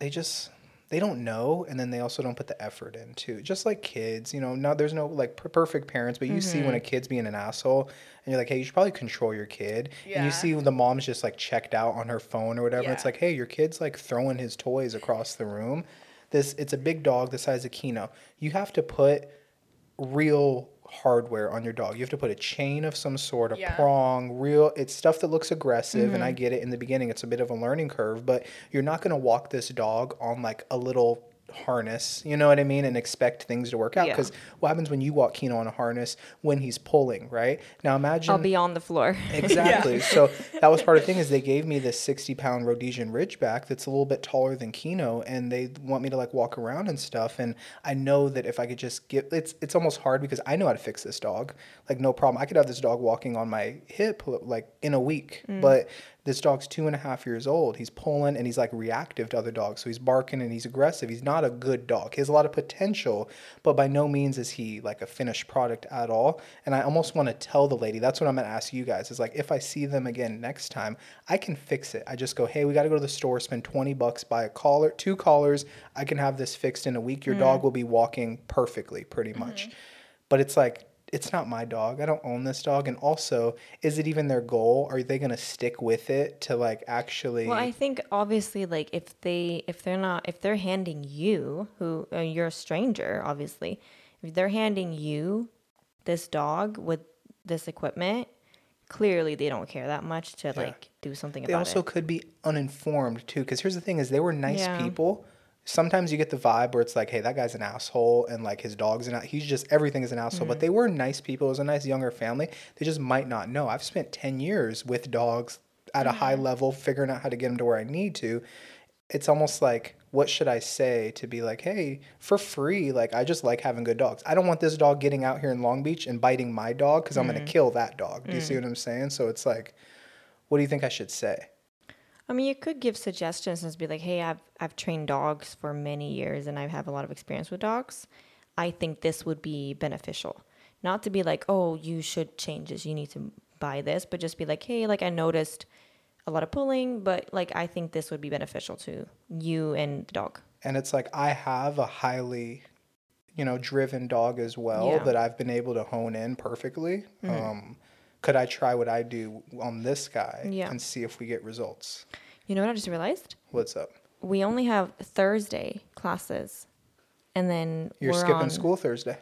they just they don't know and then they also don't put the effort into just like kids you know not there's no like per- perfect parents but you see when a mm-hmm. kid's being an asshole and you're like hey you should probably control your kid yeah. and you see the mom's just like checked out on her phone or whatever yeah. it's like hey your kid's like throwing his toys across the room this it's a big dog the size of kino you have to put real hardware on your dog. You have to put a chain of some sort, a Yeah. prong, real it's stuff that looks aggressive and I Mm-hmm. get it in the beginning it's a bit of a learning curve, but you're not going to walk this dog on like a little harness, you know what I mean, and expect things to work out Yeah. cuz what happens when you walk Kino on a harness when he's pulling, right? Now imagine I'll be on the floor. Exactly. So that was part of the thing is they gave me this 60 pound Rhodesian Ridgeback that's a little bit taller than Kino, and they want me to like walk around and stuff. And I know that if I could just get it's it's almost hard because I know how to fix this dog, like no problem. I could have this dog walking on my hip like in a week, mm. but this dog's two and a half years old. He's pulling and he's like reactive to other dogs. So he's barking and he's aggressive. He's not a good dog. He has a lot of potential, but by no means is he like a finished product at all. And I almost want to tell the lady, that's what I'm going to ask you guys is like, if I see them again next time, I can fix it. I just go, hey, we got to go to the store, spend 20 bucks, buy a collar, two collars. I can have this fixed in a week. Your mm. dog will be walking perfectly, pretty much. Mm-hmm. But it's like, it's not my dog. I don't own this dog. And also, is it even their goal? Are they going to stick with it to like actually? Well, I think obviously, like if they if they're not if they're handing you who uh, you're a stranger, obviously, if they're handing you this dog with this equipment, clearly they don't care that much to like do something about it. they about also it. could be uninformed too because here's the thing is they were nice Yeah. people sometimes you get the vibe where it's like hey that guy's an asshole and like his dog's an he's just everything is an asshole. Mm-hmm. but they were nice people. It was a nice younger family. They just might not know. I've spent 10 years with dogs at a high Mm-hmm. level figuring out how to get them to where i need to. It's almost like what should i say to be like hey for free like i just like having good dogs. I don't want this dog getting out here in long beach and biting my dog because i'm Mm. going to kill that dog. Do you see what i'm saying? So it's like what do you think i should say I mean, you could give suggestions and just be like, "Hey, I've I've trained dogs for many years and I have a lot of experience with dogs. I think this would be beneficial." Not to be like, "Oh, you should change this. You need to buy this," but just be like, "Hey, like I noticed a lot of pulling, but like I think this would be beneficial to you and the dog." and it's like I have a highly, you know, driven dog as well Yeah. Mm-hmm. that I've been able to hone in perfectly. Um, could I try what I do on this guy Yeah. and see if we get results? You know what I just realized? What's up? We only have Thursday classes, and then You're we're skipping on, school Thursday.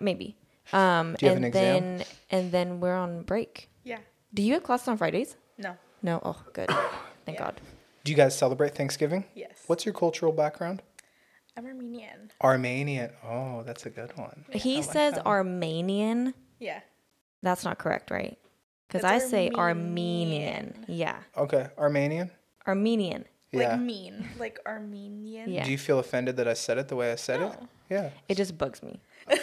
maybe. Um, Do you have and an exam? then and then we're on break. Yeah. Do you have classes on Fridays? No. No. Oh, good. Thank Yeah. God. Do you guys celebrate Thanksgiving? Yes. What's your cultural background? I'm Armenian. Armenian. Oh, that's a good one. He like says one. Armenian. Yeah. That's not correct, right? Because I say Armenian. Armenian. Yeah. Okay, Armenian. Armenian. Yeah. Like mean. Like Armenian. Yeah. Do you feel offended that I said it the way I said it? Yeah. It just bugs me.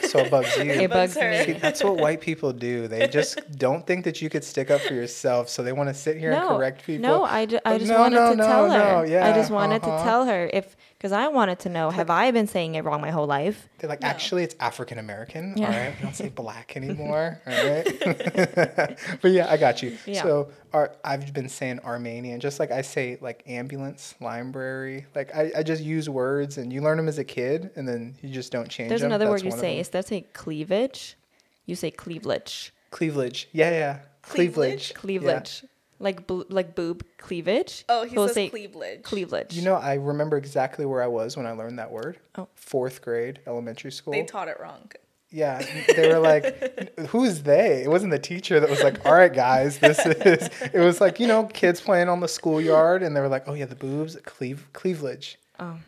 So it bugs you. It bugs bugs me. her. That's what white people do. They just don't think that you could stick up for yourself, so they want to sit here and correct people. no, I, ju- I just no, wanted no, to no, tell her. no, I yeah, just wanted uh-huh. to tell her if, because I wanted to know, have I been saying it wrong my whole life? They're like, No. actually, it's African American. Yeah. All right, we don't say black anymore. All right, but yeah, I got you. Yeah. So, our, I've been saying Armenian, just like I say like ambulance, library. Like I, I just use words, and you learn them as a kid, and then you just don't change There's them. another That's word you say. them. Instead of say cleavage, you say cleavage. Cleavage. Yeah, yeah. Cleavage? Cleavage. Cleavage. Like bl- like boob cleavage. Oh, he He'll says say cleavage. cleavage. You know, I remember exactly where I was when I learned that word. Oh. Fourth grade, elementary school. They taught it wrong. Yeah, they were like, "Who's they?" It wasn't the teacher that was like, "All right, guys, this is." It was like you know, kids playing on the schoolyard, and they were like, "Oh yeah, the boobs, cleave, cleavage." Oh,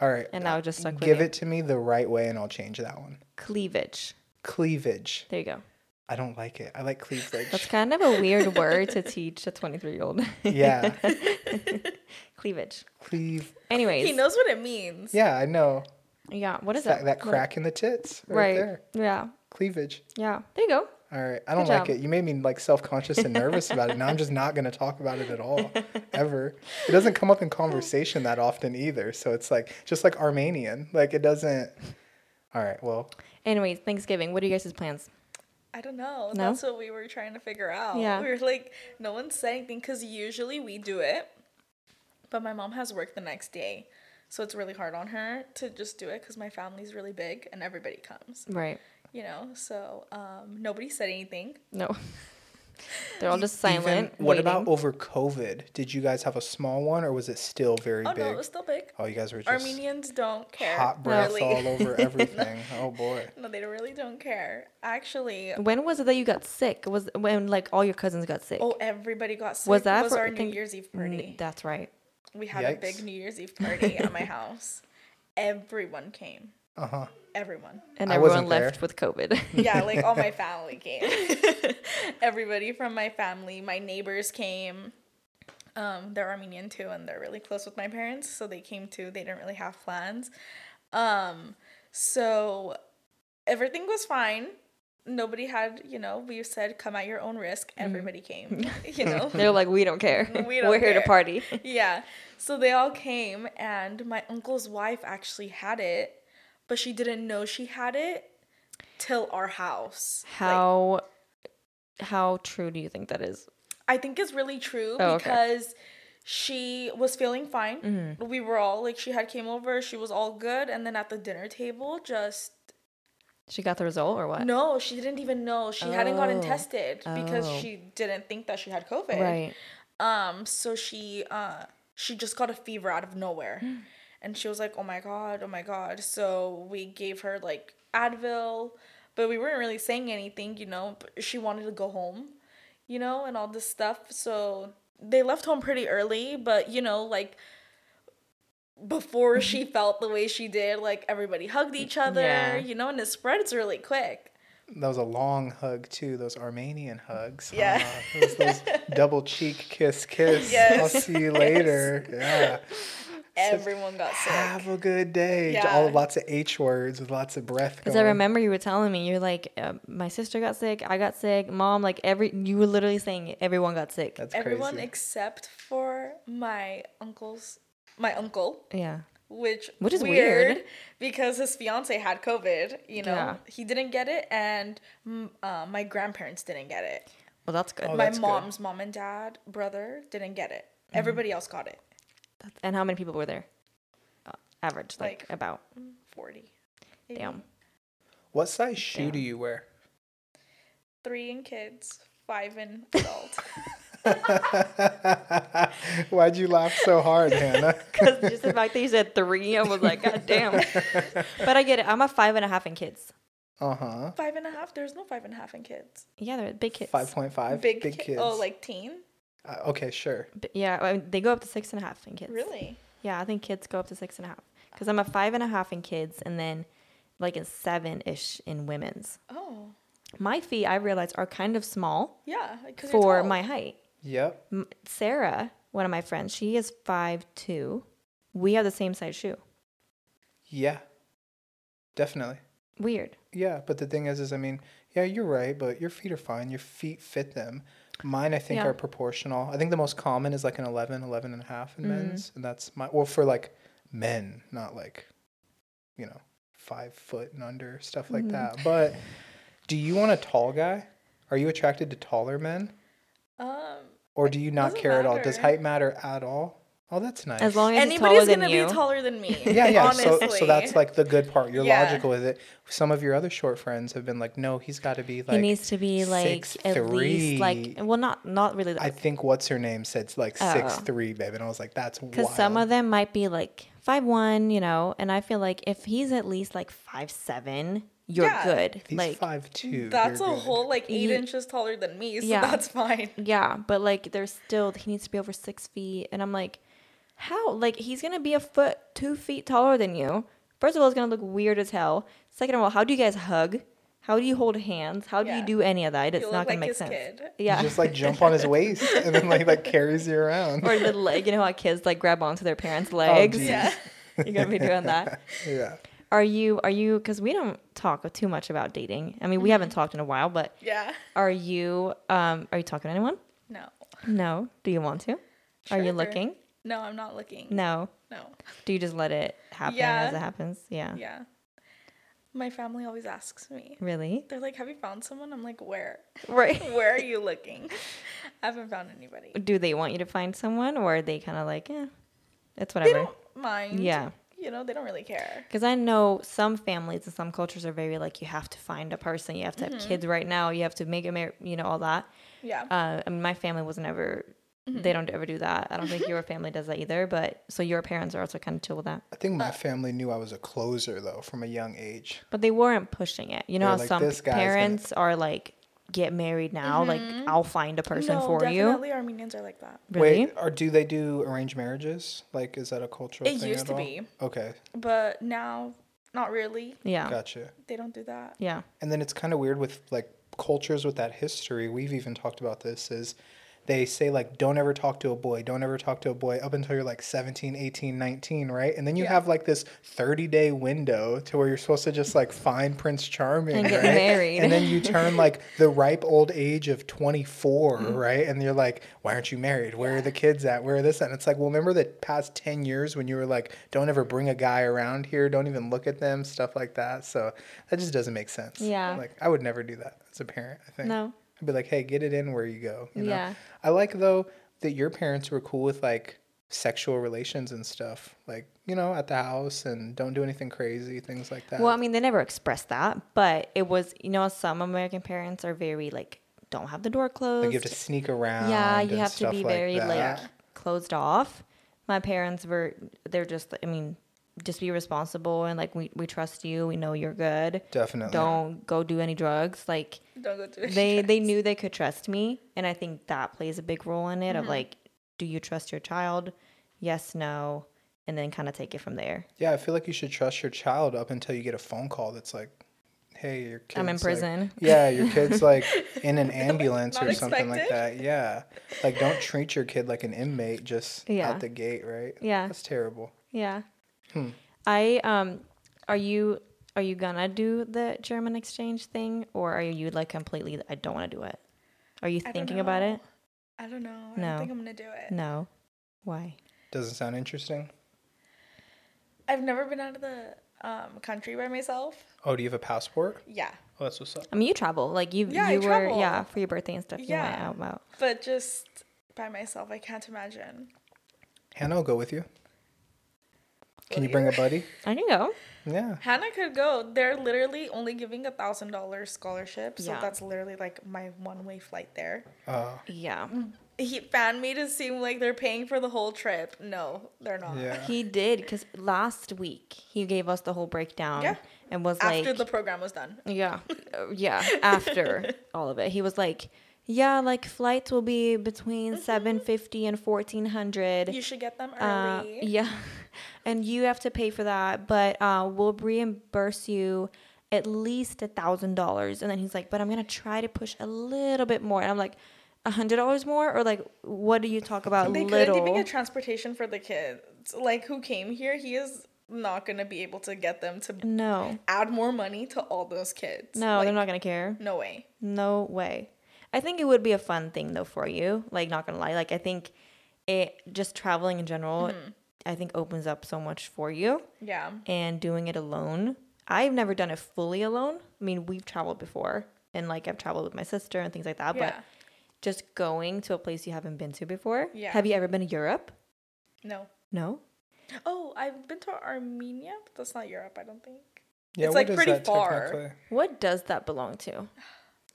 All right, and now it just stuck with give you. it to me the right way, and I'll change that one. Cleavage. Cleavage. There you go. I don't like it. I like cleavage. That's kind of a weird word to teach a 23 year old. yeah, Cleavage. cleave. Anyways. He knows what it means. Yeah, I know Yeah. What is that that? that What- crack in the tits right, Right. there. Yeah. Cleavage. Yeah. There you go. All right. I don't Good like job. it. You made me like self conscious and nervous about it. Now I'm just not going to talk about it at all, ever. It doesn't come up in conversation that often either. So it's like, just like Armenian. Like it doesn't. All right. Well, Anyways, Thanksgiving. What are your guys' plans? I don't know. No? That's what we were trying to figure out. Yeah. We were like, no one said anything because usually we do it, but my mom has work the next day. So it's really hard on her to just do it because my family's really big and everybody comes, Right. you know? So um, nobody said anything. No. They're all just silent. Even, what waiting. about over COVID? Did you guys have a small one, or was it still very Oh, big? no, it was still big. oh, you guys were just Armenians don't care. hot breath really. all over everything. oh boy. no, they really don't care. Actually, When was it that you got sick? Was when like all your cousins got sick? oh, everybody got sick. Was that was for- our I New Year's Eve party. That's right. We had a big New Year's Eve party at my house. Everyone came. Uh huh. Everyone. And I everyone wasn't left there. with COVID. Yeah, like all my family came. Everybody from my family, my neighbors came. Um, they're Armenian too, and they're really close with my parents, so they came too. They didn't really have plans. Um, so everything was fine. Nobody had, you know, we said come at your own risk. Everybody came, you know. They're like, we don't care. We don't We're here to party. yeah. So they all came, and my uncle's wife actually had it, but she didn't know she had it till our house. Like, How how true do you think that is? I think it's really true Oh, okay. because she was feeling fine. Mm-hmm. We were all like, she had came over, she was all good, and then at the dinner table, just She got the result or what? no, she didn't even know she hadn't gotten Oh. tested because Oh. she didn't think that she had COVID. Right. Um, so she uh she just got a fever out of nowhere. And she was like, "Oh my god, oh my god." So we gave her like Advil, but we weren't really saying anything, you know. But she wanted to go home, you know, and all this stuff. So they left home pretty early, but you know, like before she felt the way she did, like everybody hugged each other, Yeah. you know, and it spreads really quick. That was a long hug too. Those Armenian hugs. Yeah. Ah, those, those double cheek kiss kiss. I'll see you later. Yeah. Everyone got sick. Have a good day. Yeah. All lots of H words with lots of breath. Because I remember you were telling me, you're like, uh, my sister got sick, I got sick, mom, like every, you were literally saying everyone got sick. That's Everyone crazy. except for my uncle's my uncle, yeah. which Which is weird, weird. because his fiance had COVID. You know, Yeah. he didn't get it, and uh, my grandparents didn't get it. Well, that's good. Oh, my that's good. mom's mom and dad brother didn't get it. Mm-hmm. Everybody else got it. That's- and how many people were there? Uh, average, like, Like- about. Forty. maybe. Damn. What size shoe Damn. do you wear? Three in kids, five in adult. Why'd you laugh so hard, Hannah? Because just the fact that you said three, I was like, God damn. but I get it. I'm a five and a half in kids. Uh huh. five and a half. There's no five and a half in kids. Yeah, they're big kids. Five point five. Big, Big, ki- kids. Oh, like teen. Uh, okay, sure. B- Yeah, I mean, they go up to six and a half in kids. Really? Yeah, I think kids go up to six and a half. Because I'm a five and a half in kids, and then like a seven ish in women's. Oh, My feet, I realize, are kind of small yeah. 'cause you're for tall. my height. Yep. M- Sarah, one of my friends, she is five two. We have the same size shoe. Yeah. Definitely. Weird. Yeah, but the thing is, is I mean, yeah, you're right, but your feet are fine. Your feet fit them. Mine, I think, Yeah. are proportional. I think the most common is like an 11, 11 and a half in Mhm. men's. And that's my, well, for like men, not like, you know, five foot and under, stuff like Mhm. that. But do you want a tall guy? Are you attracted to taller men? Um, Or do you not care at all? Does height matter at all? Oh, that's nice. As long as anybody's gonna be taller than me. yeah, yeah. Honestly. So, so that's like the good part. You're Yeah. logical with it. Some of your other short friends have been like, no, he's got to be like. he needs to be like six, at least like well, not not really. I think what's her name said like Oh. six three, babe, and I was like, that's Because wild. some of them might be like five one, you know, and I feel like if he's at least like five seven, you're Yeah. good. He's like five two. That's a good. whole like eight Ye- inches taller than me, so Yeah. that's fine. yeah, but like there's still he needs to be over six feet, and I'm like, how? Like he's gonna be a foot two feet taller than you. First of all, it's gonna look weird as hell. Second of all, how do you guys hug? How do you hold hands? How do Yeah. you do any of that? It's You not gonna like make his sense. kid. Yeah. You just like jump on his waist and then like like carries you around. or the leg, you know how kids like grab onto their parents' legs. geez. Yeah. You're gonna be doing that. yeah. Are you are you because we don't talk too much about dating. I mean, we haven't talked in a while, but Yeah. are you um are you talking to anyone? No. No. Do you want to? Are you looking? No, I'm not looking. No. No. Do you just let it happen Yeah. as it happens? Yeah. Yeah. My family always asks me. Really? They're like, "Have you found someone?" I'm like, "Where? Right. Where are you looking?" I haven't found anybody. Do they want you to find someone or are they kind of like, yeah, it's whatever." They don't. mind. Yeah. You know, they don't really care. Because I know some families and some cultures are very like you have to find a person, you have to have kids right now, you have to make a marriage, you know all that. Yeah. Uh, I mean, my family was never. Mm-hmm. They don't ever do that. I don't think your family does that either. But so your parents are also kind of chill with that. I think my family knew I was a closer though from a young age. But they weren't pushing it. You know how like, some "This guy's gonna-" parents are like, get married now. Like mm-hmm. I'll find a person no, for you. definitely Armenians are like that. Really? Wait, or do they do arranged marriages? Like, is that a cultural It thing used at to all? be. Okay, But now, not really. Yeah. gotcha. They don't do that. Yeah. And then it's kind of weird with like cultures with that history. We've even talked about this is they say like don't ever talk to a boy, don't ever talk to a boy up until you're like 17, 18, 19, right? And then you Yeah. have like this 30 day window to where you're supposed to just like find Prince Charming And get right? married. And then you turn like the ripe old age of 24, Mm-hmm. right? And you're like, why aren't you married? Where are the kids at? Where are this at? And it's like, well, remember the past 10 years when you were like, don't ever bring a guy around here, don't even look at them, stuff like that. So that just doesn't make sense. Yeah. Like I would never do that as a parent, I think. No. I'd be like, hey, get it in where you go. You know? Yeah. I like though that your parents were cool with like sexual relations and stuff, like you know, at the house and don't do anything crazy, things like that. Well, I mean, they never expressed that, but it was, you know, some American parents are very like, don't have the door closed. like you have to sneak around. yeah, you have to be like very that. like closed off. My parents were, they're just, I mean, just be responsible and like we, we trust you. We know you're good. Definitely. Don't go do any drugs. Like Don't go to they they knew they could trust me, and I think that plays a big role in it. Of like, do you trust your child? Yes, no, and then kind of take it from there. Yeah, I feel like you should trust your child up until you get a phone call that's like, "Hey, your kid's I'm in like- prison. yeah, your kid's like in an ambulance or something like that. Yeah, like don't treat your kid like an inmate just Yeah. out the gate, right? Yeah. that's terrible. Yeah. Hmm. I um are you are you gonna do the German exchange thing or are you like completely I don't want to do it? Are you I thinking about it? I don't know. I No. don't think I'm gonna do it. No. Why? Doesn't sound interesting. I've never been out of the um, country by myself. Oh, do you have a passport? Yeah, Oh, that's what's up. I mean, you travel like you Yeah, I you were travel. yeah for your birthday and stuff. You went Yeah. out but just by myself, I can't imagine. Hannah will go with you. Can you bring a buddy? I can go. Yeah. Hannah could go. They're literally only giving a thousand dollars scholarship, so Yeah. that's literally like my one way flight there. Uh, Yeah. He fan made it seem like they're paying for the whole trip. No, they're not. yeah. He did because last week he gave us the whole breakdown Yeah. and was After like, after the program was done. yeah, uh, yeah, after all of it, he was like, yeah, like flights will be between seven fifty and fourteen hundred. You should get them Uh, early. yeah, and you have to pay for that, but uh, we'll reimburse you at least a thousand dollars. And then he's like, but I'm gonna try to push a little bit more. And I'm like, a hundred dollars more, or like, what do you talk about? They little. couldn't even get transportation for the kids. Like who came here, he is not gonna be able to get them to no, add more money to all those kids. no, Like, they're not gonna care. No way. No way. I think it would be a fun thing though for you. Like, not gonna lie. Like, I think it just traveling in general, Mm-hmm. I think opens up so much for you. Yeah. And doing it alone, I've never done it fully alone. I mean, we've traveled before, and like I've traveled with my sister and things like that. Yeah. But just going to a place you haven't been to before. Yeah. Have you ever been to Europe? No. No. Oh, I've been to Armenia, but that's not Europe, I don't think. Yeah, It's, like, pretty far. What does that belong to?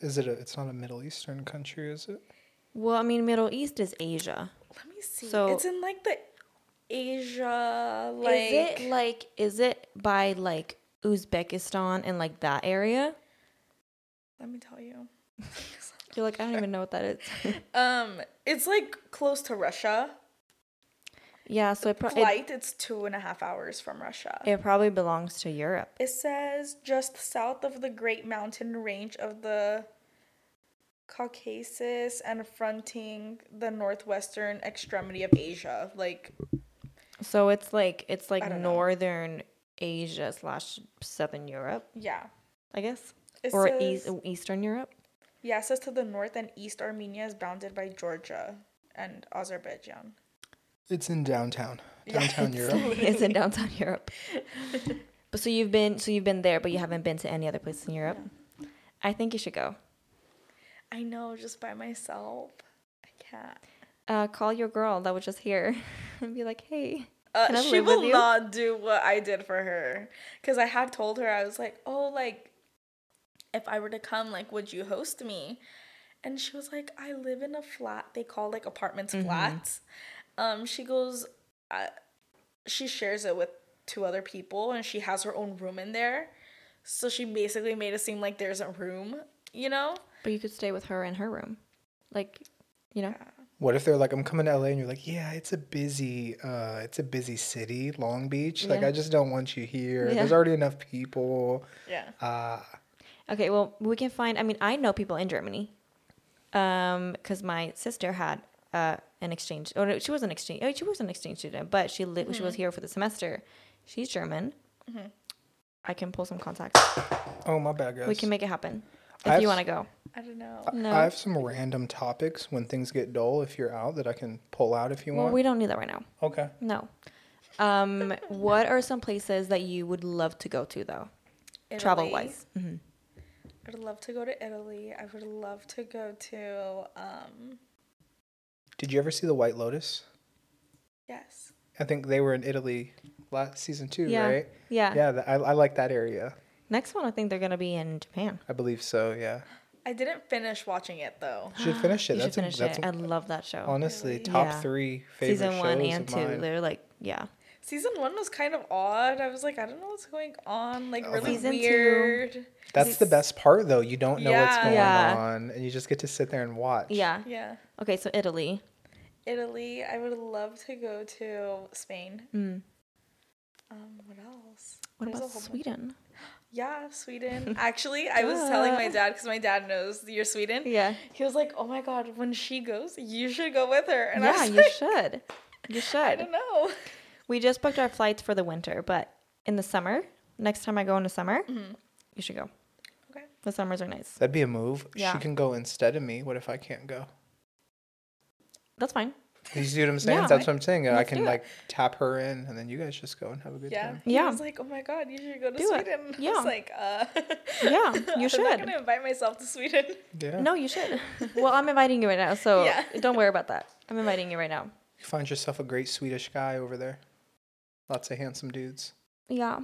Is it a? It's not a Middle Eastern country, is it? Well, I mean, Middle East is Asia. Let me see. So- it's in like the Asia like is it like is it by like Uzbekistan and like that area? let me tell you. You're like, I don't even know what that is. Um it's like close to Russia. yeah, so it, pro- it, Flight, it's two and a half hours from Russia. it probably belongs to Europe. It says just south of the Great Mountain Range of the Caucasus and fronting the northwestern extremity of Asia. Like, So it's like it's like I don't know. northern Asia slash southern Europe, yeah. I guess, It or says, east, Eastern Europe. Yeah, it says to the north and east, Armenia is bounded by Georgia and Azerbaijan. It's in downtown, Yeah, downtown Europe. it's in downtown Europe. But so you've been so you've been there, but you haven't been to any other place in Europe. I think you should go. I know, just by myself. I can't. Uh, call your girl that was just here and be like, hey, Uh, she will not do what I did for her. Because I had told her, I was like, oh, like, if I were to come, like, would you host me? And she was like, I live in a flat. They call, like, apartments Mm-hmm. flats. Um, she goes, uh, she shares it with two other people, and she has her own room in there. So she basically made it seem like there's a room, you know? But you could stay with her in her room, like, you know. What if they're like, I'm coming to LA, and you're like, yeah, it's a busy, uh, it's a busy city, Long Beach. Like, I just don't want you here. Yeah. There's already enough people. Yeah. Uh, Okay, well, we can find. I mean, I know people in Germany, um, because my sister had uh an exchange. Or no, she was an exchange. Oh, she was an exchange student, but she li- she was here for the semester. She's German. I can pull some contacts. oh, my bad, guys. We can make it happen if I've- you want to go. I don't know. No. I have some random topics when things get dull. If you're out, that I can pull out if you Well, want. we don't need that right now. okay. No. Um, what are some places that you would love to go to though, travel Italy. wise? hmm I would love to go to Italy. I would love to go to um Did you ever see the White Lotus? yes. I think they were in Italy last season two, Yeah. right? Yeah. Yeah, th- I, I like that area. Next one, I think they're gonna be in Japan. I believe so. Yeah, I didn't finish watching it though. should finish it. You should finish a, that's it. a- I love that show. honestly Really? top Yeah. three favorite Season one and of two, mine. they're like, yeah. Season one was kind of odd. I was like, I don't know what's going on. Like really Season two- weird. That's the best part, though. You don't know what's going Yeah. on, and you just get to sit there and watch. Yeah. Yeah. Okay, so Italy. Italy. I would love to go to Spain. Mm. Um, what else? What There's about whole bunch. Sweden? Yeah, Sweden. Actually, I was telling my dad because my dad knows you're Sweden. Yeah. He was like, "Oh my god, when she goes, you should go with her." And I yeah, was you like, should. You should. I don't know. We just booked our flights for the winter, but in the summer, next time I go in the summer, Mm-hmm. you should go. Okay. The summers are nice. That'd be a move. Yeah. She can go instead of me. What if I can't go? That's fine. You see what I'm saying? Yeah. That's what I'm saying. I Let's can like tap her in, and then you guys just go and have a good Yeah. time. He Yeah. was like, "Oh my god, you should go to Do it. Sweden." I Yeah. was like, "Uh." Yeah, you should. I'm not gonna invite myself to Sweden. Yeah. No, you should. well, I'm inviting you right now, so Yeah. don't worry about that. I'm inviting you right now. You find yourself a great Swedish guy over there. Lots of handsome dudes. Yeah.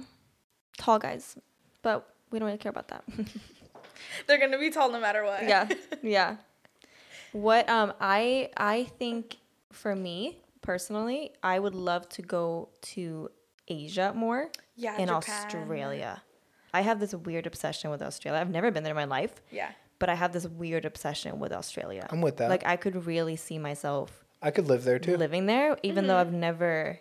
Tall guys. But we don't really care about that. They're gonna be tall no matter what. yeah. Yeah. What um I I think for me personally, I would love to go to Asia more Yeah. in Japan. Australia. I have this weird obsession with Australia. I've never been there in my life, Yeah. but I have this weird obsession with Australia. I'm with that. Like I could really see myself I could live there too. living there, even Mm-hmm. though I've never.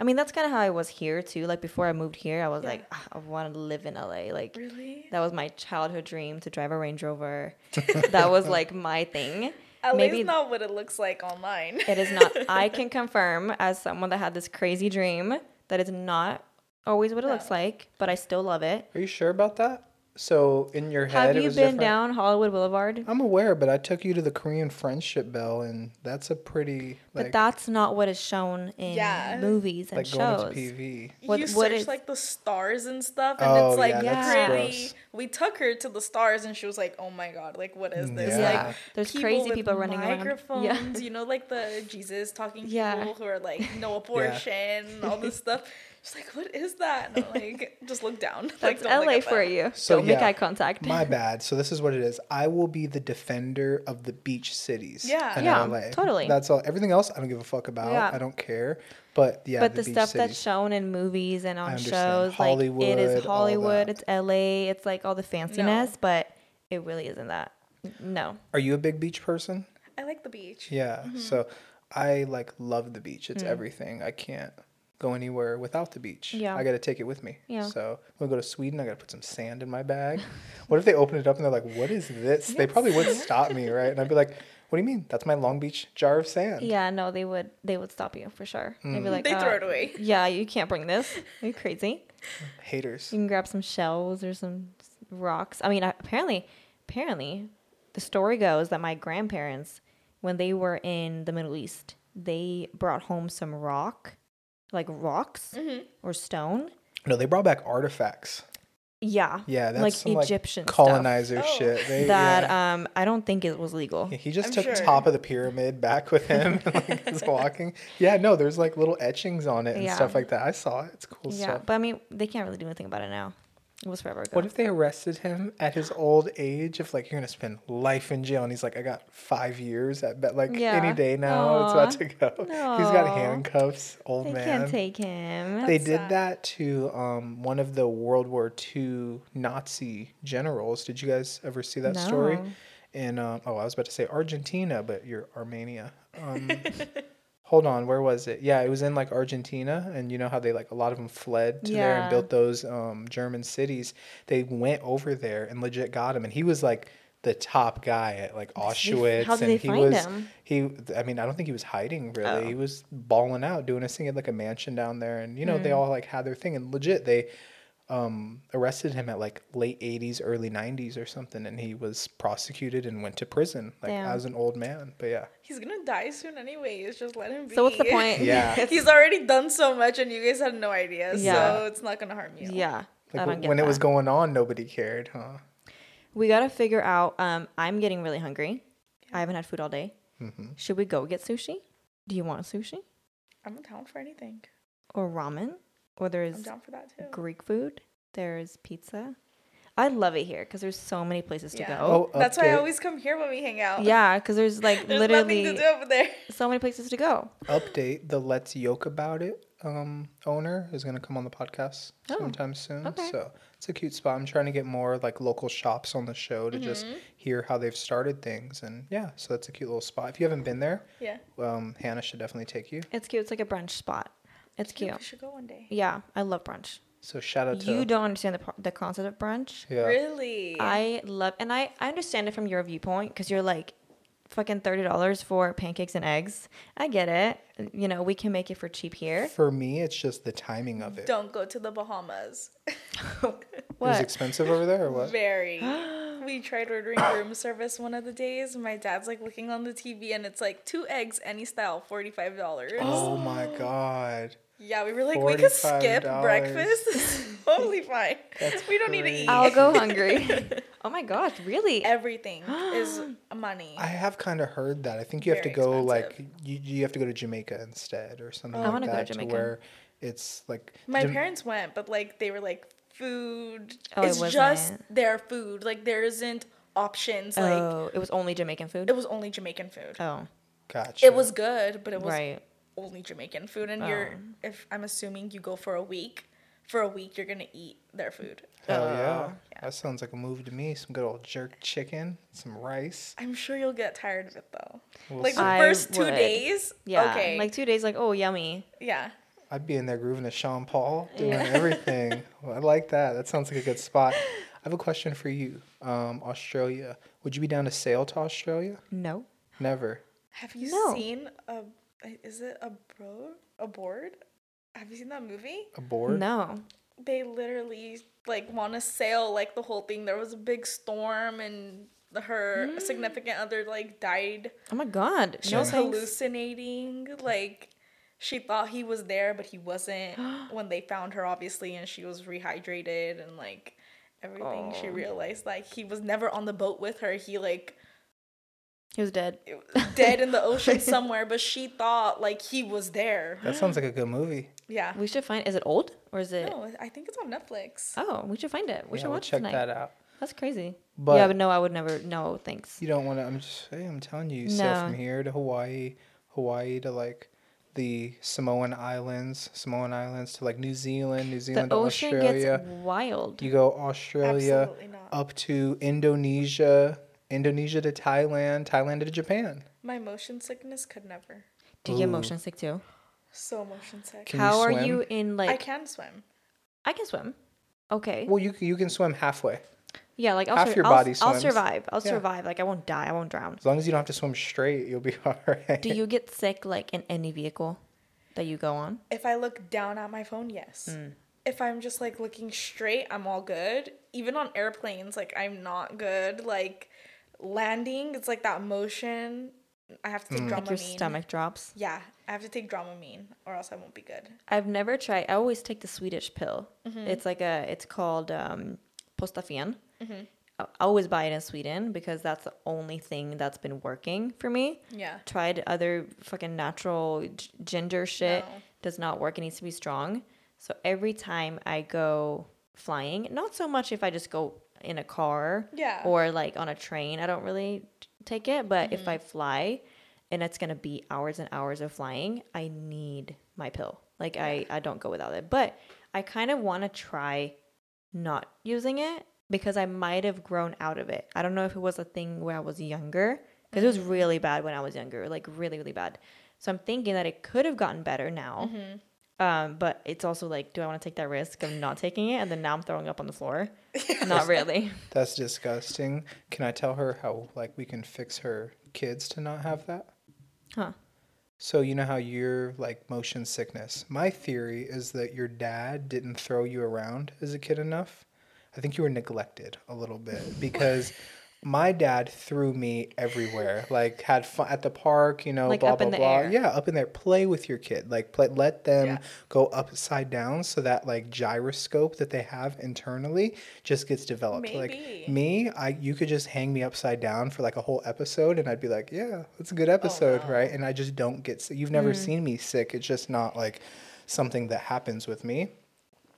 I mean, that's kind of how I was here too. Like before I moved here, I was Yeah. like, "Ah, I wanted to live in LA. Like Really? that was my childhood dream to drive a Range Rover. that was like my thing. At Maybe least not what it looks like online. it is not. I can confirm as someone that had this crazy dream that it's not always what it looks like, but I still love it. Are you sure about that? So in your head, Have it you was been different? down Hollywood Boulevard? I'm aware, but I took you to the Korean Friendship Bell, and that's a pretty but that's not what is shown in Yeah. movies and like going shows. to PV. What- you what search is- like the stars and stuff, and Oh, it's like yeah, that's pretty. gross. We took her to the stars, and she was like, "Oh my god, like what is this?" Yeah. Like There's crazy with people running around. microphones. Yeah. You know, like the Jesus talking Yeah. people who are like no abortion, all this stuff. She's like, "What is that?" And I'm like, just look down. like, That's don't look LA at for that. you. So, Don't make yeah, eye contact. My bad. So this is what it is. I will be the defender of the beach cities. Yeah. in Yeah, LA. totally. That's all. Everything else, I don't give a fuck about. Yeah. I don't care. But yeah, but the, beach stuff that's cities. shown in movies and on understand. shows, like it Hollywood, is all Hollywood, that. it's LA, it's like all the fanciness, but it really isn't that. No. Are you a big beach person? I like the beach. Yeah. Mm-hmm. So I like love the beach. Mm. It's everything. I can't go anywhere without the beach. Yeah. I got to take it with me. Yeah. So when I go to Sweden, I got to put some sand in my bag. what if they open it up and they're like, "What is this?" They probably would stop me, right? And I'd be like, "What do you mean? That's my Long Beach jar of sand." Yeah, no, they would they would stop you for sure. They'd be like, They uh, throw it away. Yeah, you can't bring this. Are you crazy? Haters. You can grab some shells or some rocks. I mean, uh, apparently, apparently, the story goes that my grandparents, when they were in the Middle East, they brought home some rock, like rocks Mm-hmm. or stone. No, they brought back artifacts. Yeah. Yeah, that's like some Egyptian like stuff. colonizer Oh. shit. They, That yeah. um I don't think it was legal. Yeah, he just I'm took sure. top of the pyramid back with him and like was walking. Yeah, no, there's like little etchings on it and Yeah. stuff like that. I saw it. It's cool Yeah, stuff. but I mean they can't really do anything about it now. It was forever ago. What if they arrested him at his old age? If like you're gonna spend life in jail, and he's like, I got five years. at bet like any day now it's about to go. He's got handcuffs, old they man. can't take him. they did sad. that to um, one of the World War II Nazi generals. Did you guys ever see that story? No. In um, oh, I was about to say Argentina, but you're Armenia. Um, hold on, where was it? Yeah, it was in like Argentina, and you know how they like a lot of them fled to there and built those um, German cities. They went over there and legit got him, and he was like the top guy at like Auschwitz. How did Auschwitz, they and he find was him? he. I mean, I don't think he was hiding really. Oh. He was balling out, doing his thing at like a mansion down there, and you know Hmm. they all like had their thing, and legit they um, arrested him at like late 80s, early 90s or something, and he was prosecuted and went to prison like Damn. as an old man. But yeah, He's gonna die soon anyways. Just let him be. So what's the point? Yeah. He's already done so much, and you guys had no idea. Yeah. So it's not gonna harm you. yeah. I like don't wh- get when it was going on, nobody cared, huh? We gotta figure out. Um, I'm getting really hungry. I haven't had food all day. Mm-hmm. Should we go get sushi? Do you want sushi I'm down for anything. or ramen? Or there's I'm down for that too. Greek food. There's pizza. I love it here because there's so many places to Yeah. go. Oh, That's why I update. always come here when we hang out. Yeah, because there's like There's literally nothing to do over there. so many places to go. Update: The Let's Yolk About It um, owner is going to come on the podcast Oh, sometime soon. okay. So it's a cute spot. I'm trying to get more like local shops on the show to just Mm-hmm. hear how they've started things, and yeah, so that's a cute little spot. If you haven't been there, Yeah. um, Hannah should definitely take you. It's cute. It's like a brunch spot. It's Yeah, cute. We should go one day. Yeah, I love brunch. So shout out to You don't understand the, the concept of brunch. yeah. Really? I love, and I, I understand it from your viewpoint because you're like, fucking thirty dollars for pancakes and eggs. I get it. You know, we can make it for cheap here. For me, it's just the timing of it. Don't go to the Bahamas. It was expensive over there, or what? Very. we tried ordering room service one of the days. My dad's like looking on the TV and it's like two eggs, any style, $45. Oh my god. Yeah, we were like, we could skip breakfast. It's totally fine. That's we don't need to eat. I'll go hungry. oh my gosh, really? Everything is money. I have kind of heard that. I think you have to Very go like you, you have to go to Jamaica instead or something oh, I like wanna go to that to Jamaica. where it's like My Jam- parents went, but like they were like food. Oh, it it's just wasn't. their food. Like there isn't options. Like oh, it was only Jamaican food. it was only Jamaican food. oh, Gotcha. It was good, but it was right. Only Jamaican food. And you're, Oh. if I'm assuming you go for a week, for a week you're gonna eat their food. Hell Oh, yeah. yeah. That sounds like a move to me. Some good old jerk chicken, some rice. I'm sure you'll get tired of it though. We'll like see. the I first two would. days. Yeah. Okay. Like two days. Like oh, yummy. yeah. I'd be in there grooving to Sean Paul, doing Yeah. everything. Well, I like that. That sounds like a good spot. I have a question for you. Um, Australia. Would you be down to sail to Australia? No. Never. Have you No. seen a? Is it a bro? A board? Have you seen that movie? Aboard? No. They literally like want to sail like the whole thing. There was a big storm and her Mm. significant other like died. Oh my god. She no was thanks. hallucinating. Like she thought he was there, but he wasn't. when they found her, obviously, and she was rehydrated and like everything. She Oh. realized like he was never on the boat with her. He like He was dead. dead in the ocean somewhere, but she thought like he was there. That sounds like a good movie. Yeah. We should find. Is it old or is it? No, I think it's on Netflix. Oh, we should find it. We yeah, should we'll watch it check tonight. that out. That's crazy. But yeah, but no, I would never. No, thanks. You don't want to. I'm just. Hey, I'm telling you. You sail No. from here to Hawaii, Hawaii to like the Samoan Islands, Samoan Islands to like New Zealand, New The Zealand to ocean Australia. gets wild. You go Australia up to Indonesia, Indonesia to Thailand, Thailand to Japan. My motion sickness could never. Do you get Ooh. motion sick too? So motion sick. Can you How are swim? you in like? I can swim. I can swim. Okay. Well, you you can swim halfway yeah, like I'll, half sur- your I'll, body I'll swims. survive. I'll Yeah. survive. Like I won't die. I won't drown. as long as you don't have to swim straight. You'll be alright. Do you get sick like in any vehicle that you go on? If I look down at my phone, yes. Hmm. If I'm just like looking straight, I'm all good. Even on airplanes, like I'm not good. Like landing, it's like that motion. I have to take Mm. Dramamine. Like your stomach drops. Yeah, I have to take Dramamine, or else I won't be good. I've never tried. I always take the Swedish pill. Mm-hmm. It's like a. It's called um, Postafen. I always buy it in Sweden because that's the only thing that's been working for me. Yeah. Tried other fucking natural g- ginger shit. No. Does not work. It needs to be strong. So every time I go flying, not so much if I just go in a car Yeah. or like on a train, I don't really take it. But if Mm-hmm. I fly and it's going to be hours and hours of flying, I need my pill. Like I, I don't go without it. But I kind of want to try not using it because I might have grown out of it. I don't know if it was a thing where I was younger because it was Mm-hmm. really bad when I was younger, like really, really bad. So I'm thinking that it could have gotten better now. Um, but it's also like, do I want to take that risk of not taking it and then now I'm throwing up on the floor? Not really. That's disgusting. Can I tell her how like we can fix her kids to not have that? Huh. So you know how you're like motion sickness. My theory is that your dad didn't throw you around as a kid enough. I think you were neglected a little bit because my dad threw me everywhere. Like had fun at the park, you know, Like blah blah blah. air. Yeah, up in there. Play with your kid. Like play, let them Yeah. go upside down so that like gyroscope that they have internally just gets developed. Maybe. Like me, I you could just hang me upside down for like a whole episode and I'd be like, yeah, it's a good oh, episode, no. right? And I just don't get sick. You've never mm. seen me sick. It's just not like something that happens with me.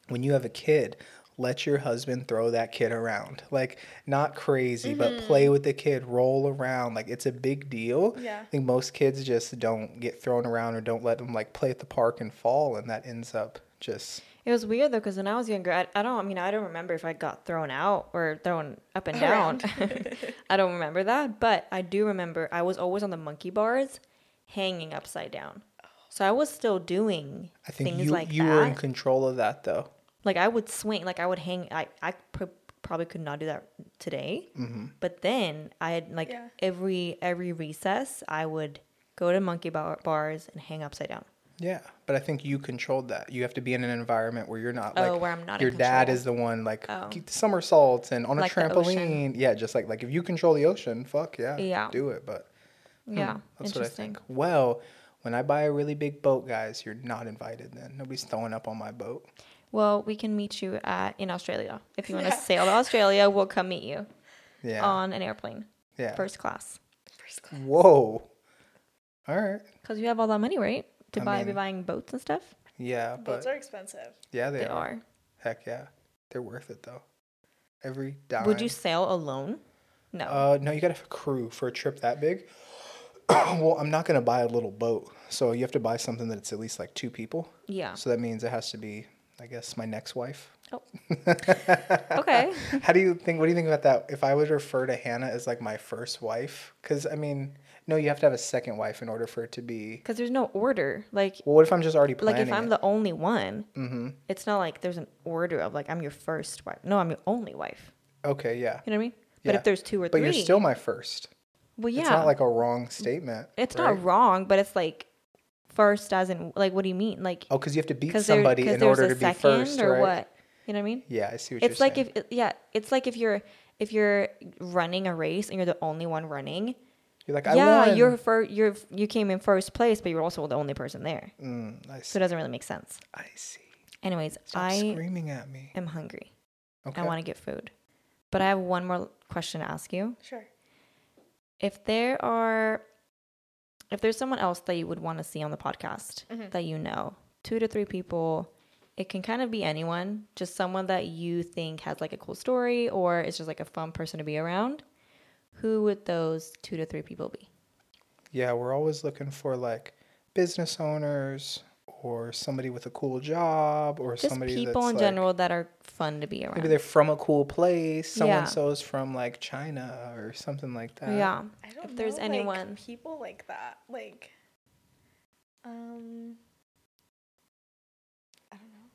When you have a kid, let your husband throw that kid around. Like not crazy, but mm-hmm. play with the kid, roll around. Like it's a big deal. Yeah. I think most kids just don't get thrown around or don't let them like play at the park and fall and that ends up just It was weird though because when I was younger, I, I don't. I mean, I don't remember if I got thrown out or thrown up and down. I don't remember that, but I do remember I was always on the monkey bars, hanging upside down. So I was still doing I think things you like you that. were in control of that though. Like I would swing, like I would hang. I I pr- probably could not do that today, Mm-hmm. but then I had like Yeah. every every recess I would go to monkey bar- bars and hang upside down. Yeah, but I think you controlled that. You have to be in an environment where you're not like Oh, where I'm not in Your dad is the one like Oh. somersaults and on a Like the ocean. trampoline. Yeah, just like like if you control the ocean, fuck yeah, Yeah. do it. But Yeah, Hmm, that's what I interesting. think. Well, when I buy a really big boat, guys, you're not invited. Then nobody's throwing up on my boat. Well, we can meet you at in Australia if you want to sail to Australia. We'll come meet you Yeah, on an airplane, yeah. first class, First class. Whoa. All right. because you have all that money, right? To I buy, be buying boats and stuff. Yeah, Boats are expensive. yeah, they, They are. are. Heck yeah, they're worth it though. Every dime. Would you sail alone? No. Uh, no, you gotta have a crew for a trip that big. well, I'm not gonna buy a little boat, so you have to buy something that's at least like two people. yeah. So that means it has to be, I guess, my next wife. Oh. okay. How do you think? What do you think about that? If I would refer to Hanna as like my first wife, because I mean, no, you have to have a second wife in order for it to be. Because there's no order. Like, Well, what if I'm just already planning? like if I'm it? the only one, mm-hmm. it's not like there's an order of like I'm your first wife. No, I'm your only wife. Okay, yeah, You know what I mean? But if there's two or but three, you're still my first. well, yeah. It's not like a wrong statement. It's right? not wrong, but it's like first as in like what do you mean? Like Oh, because you have to beat because there, somebody 'cause in order to be second first, or right? what? You know what I mean? Yeah, I see what It's you're like saying. if yeah, it's like if you're if you're running a race and you're the only one running. you're like, I yeah, won. you're fir- you're you came in first place, but you're also the only person there. Mm, I So it doesn't really make sense. I see. Anyways, Stop I screaming at me. am hungry. Okay. I want to get food. But I have one more question to ask you. Sure. If there are if there's someone else that you would want to see on the podcast Mhm. that you know, two to three people, it can kind of be anyone, just someone that you think has like a cool story or is just like a fun person to be around. Who would those two to three people be? Yeah, we're always looking for like business owners or somebody with a cool job or Just somebody people that's in like, general that are fun to be around. Maybe they're from a cool place. Someone so Yeah. and so's from like China or something like that. yeah. I don't If there's know, anyone- like, people like that, like, um, I don't know.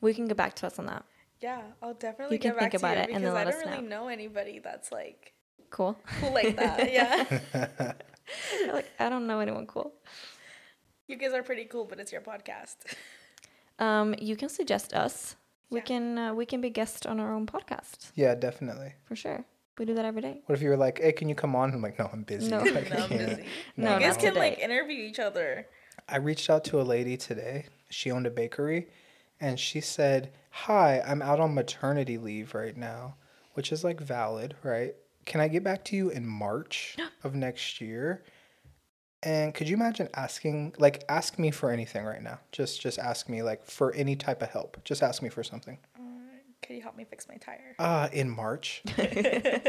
We can get back to us on that. Yeah, I'll definitely You can get back think to about you it and because then I let don't us really know. know anybody that's like Cool. cool like that. Yeah, like I don't know anyone cool. you guys are pretty cool, but it's your podcast. Um, you can suggest us. We can uh, we can be guests on our own podcast yeah, definitely. for sure. We do that every day. What if you were like, hey, can you come on? I'm like, no, I'm busy. No. Like, I no, I'm can't." busy. No, no, you guys not can like today. interview each other. I reached out to a lady today. She owned a bakery and she said, "Hi, I'm out on maternity leave right now," which is like valid, right? Can I get back to you in March of next year? And could you imagine asking, like, ask me for anything right now? Just, just ask me, like, for any type of help. Just ask me for something. Can you help me fix my tire? Uh, in March.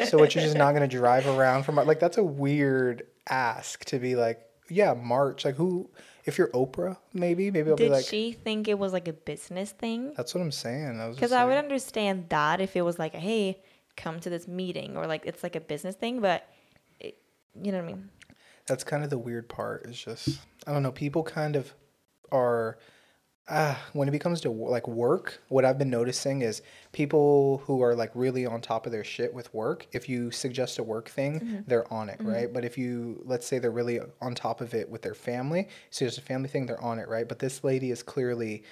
so what? You're just not gonna drive around from like that's a weird ask to be like, yeah, March. Like who? If you're Oprah, maybe, maybe I'll Did be like, Did she think it was like a business thing? that's what I'm saying. Because just I would understand that if it was like, hey, come to this meeting, or like it's like a business thing, but it, you know what I mean? That's kind of the weird part. Is just I don't know. People kind of are. Ah, when it becomes to like work, what I've been noticing is people who are like really on top of their shit with work. If you suggest a work thing, they're on it, right? But if you let's say they're really on top of it with their family, so it's a family thing, they're on it, right? But this lady is clearly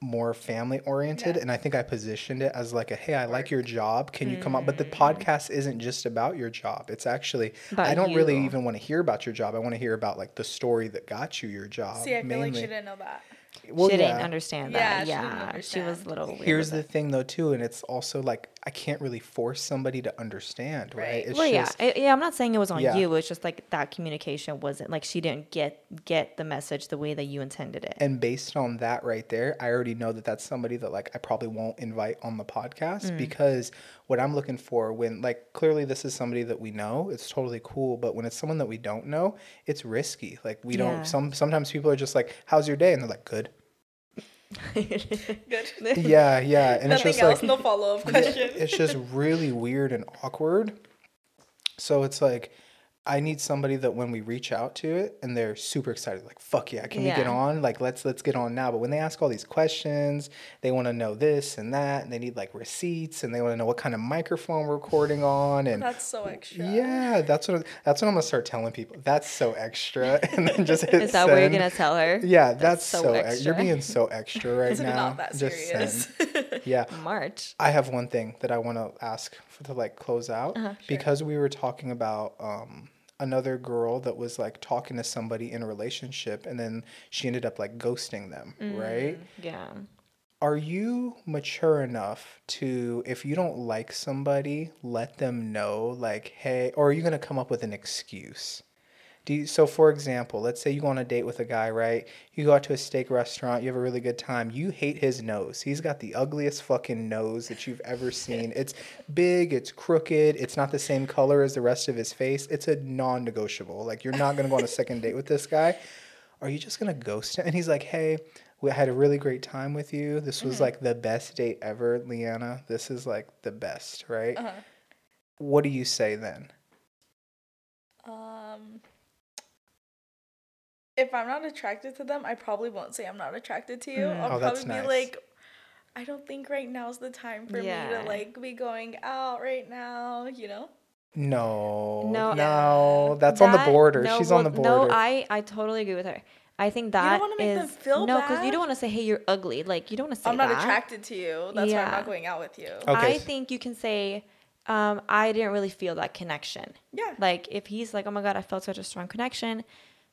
more family oriented Yeah. and i think i positioned it as like a hey i like your job. Can you come up? But the mm. podcast isn't just about your job. It's actually About i don't really even want to hear about your job. I want to hear about like the story that got you your job See, I feel like mainly. she didn't know that. Well, she yeah. didn't understand Yeah, that. she didn't Yeah, she, was a little weird. here's the thing though too and it's also like i can't really force somebody to understand right, Right. it's well, just yeah, I- yeah. I'm not saying it was on Yeah. you. It's just like that communication wasn't like she didn't get get the message the way that you intended it. and based on that right there i already know that that's somebody that like i probably won't invite on the podcast Mm. because what i'm looking for when like clearly this is somebody that we know it's totally cool but when it's someone that we don't know it's risky like we Yeah. don't some sometimes people are just like how's your day and they're like good Good. yeah yeah and it's just else. like no follow up question. it's just really weird and awkward. So it's like I need somebody that when we reach out to it and they're super excited, like fuck yeah, can we get on? Like let's let's get on now. But when they ask all these questions, they want to know this and that, and they need like receipts, and they want to know what kind of microphone we're recording on, and That's so extra. yeah, that's what that's what I'm gonna start telling people. That's so extra, and then just hit Is that what you're gonna tell her? Yeah, that's, so so, ex- you're being so extra right now. not that Just serious. send. Yeah, March. I have one thing that I want to ask for, to like close out Uh-huh. because we were talking about um, another girl that was like talking to somebody in a relationship and then she ended up like ghosting them, mm, right? Yeah. Are you mature enough to, if you don't like somebody, let them know, like, hey, or are you gonna come up with an excuse? Do you, so, for example, let's say you go on a date with a guy, right? You go out to a steak restaurant, you have a really good time. You hate his nose. He's got the ugliest fucking nose that you've ever seen. It's big, it's crooked, it's not the same color as the rest of his face. It's a non negotiable. Like, you're not gonna go on a second date with this guy. Are you just gonna ghost him? And he's like, hey, we had a really great time with you. This was like the best date ever, Leana. This is like the best, right? Uh-huh. What do you say then? Um, if I'm not attracted to them, I probably won't say I'm not attracted to you. Mm. I'll Oh, that's probably nice. be like, I don't think right now's the time for me to like be going out right now. You know? No, No, no, that's on the That- border. no, She's well, on the border. No, I, I totally agree with her. I think don't that wanna make them is- feel no, because you don't want to say, "Hey, you're ugly." Like you don't want to say I'm not that. attracted to you. That's why I'm not going out with you. Okay. I think you can say, um, "I didn't really feel that connection." Yeah. Like if he's like, "Oh my god, I felt such a strong connection,"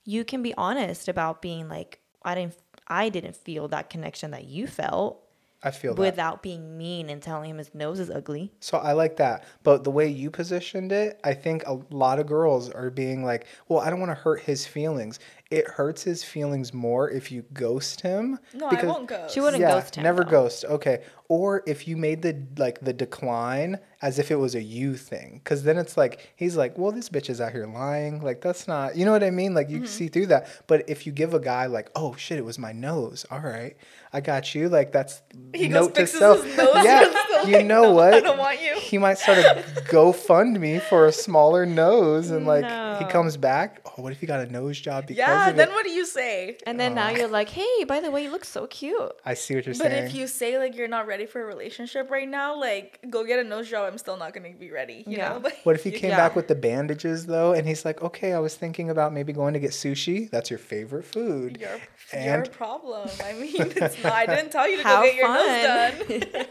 you can be honest about being like, "I didn't, I didn't feel that connection that you felt." I feel that. Without being mean and telling him his nose is ugly. So I like that. But the way you positioned it, I think a lot of girls are being like, well, I don't want to hurt his feelings. It hurts his feelings more if you ghost him. No, I because- won't go. She wouldn't ghost him. Never though. ghost. Okay. Or if you made the like the decline as if it was a you thing, because then it's like he's like, well, this bitch is out here lying. Like that's not. You know what I mean? Like you Mm-hmm. see through that. But if you give a guy like, oh shit, it was my nose. All right, I got you. Like that's He goes, note to fixes self. his nose Yeah. And still You know "No, what? I don't want you. He might start a GoFundMe for a smaller nose, and like he comes back. Oh, what if he got a nose job because Yeah. of Then it? what do you say? And then now you're like, "Hey, by the way, you look so cute." I see what you're But saying. But if you say like you're not ready for a relationship right now, like go get a nose job. I'm still not gonna be ready. You Yeah. know. Like, What if he came Yeah. back with the bandages though, and he's like, "Okay, I was thinking about maybe going to get sushi. That's your favorite food." Your, your problem. I mean, it's not. I didn't tell you to How go get your nose done.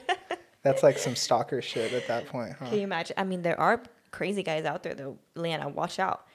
That's like some stalker shit at that point, huh? Can you imagine? I mean, there are crazy guys out there though. Leana, watch out.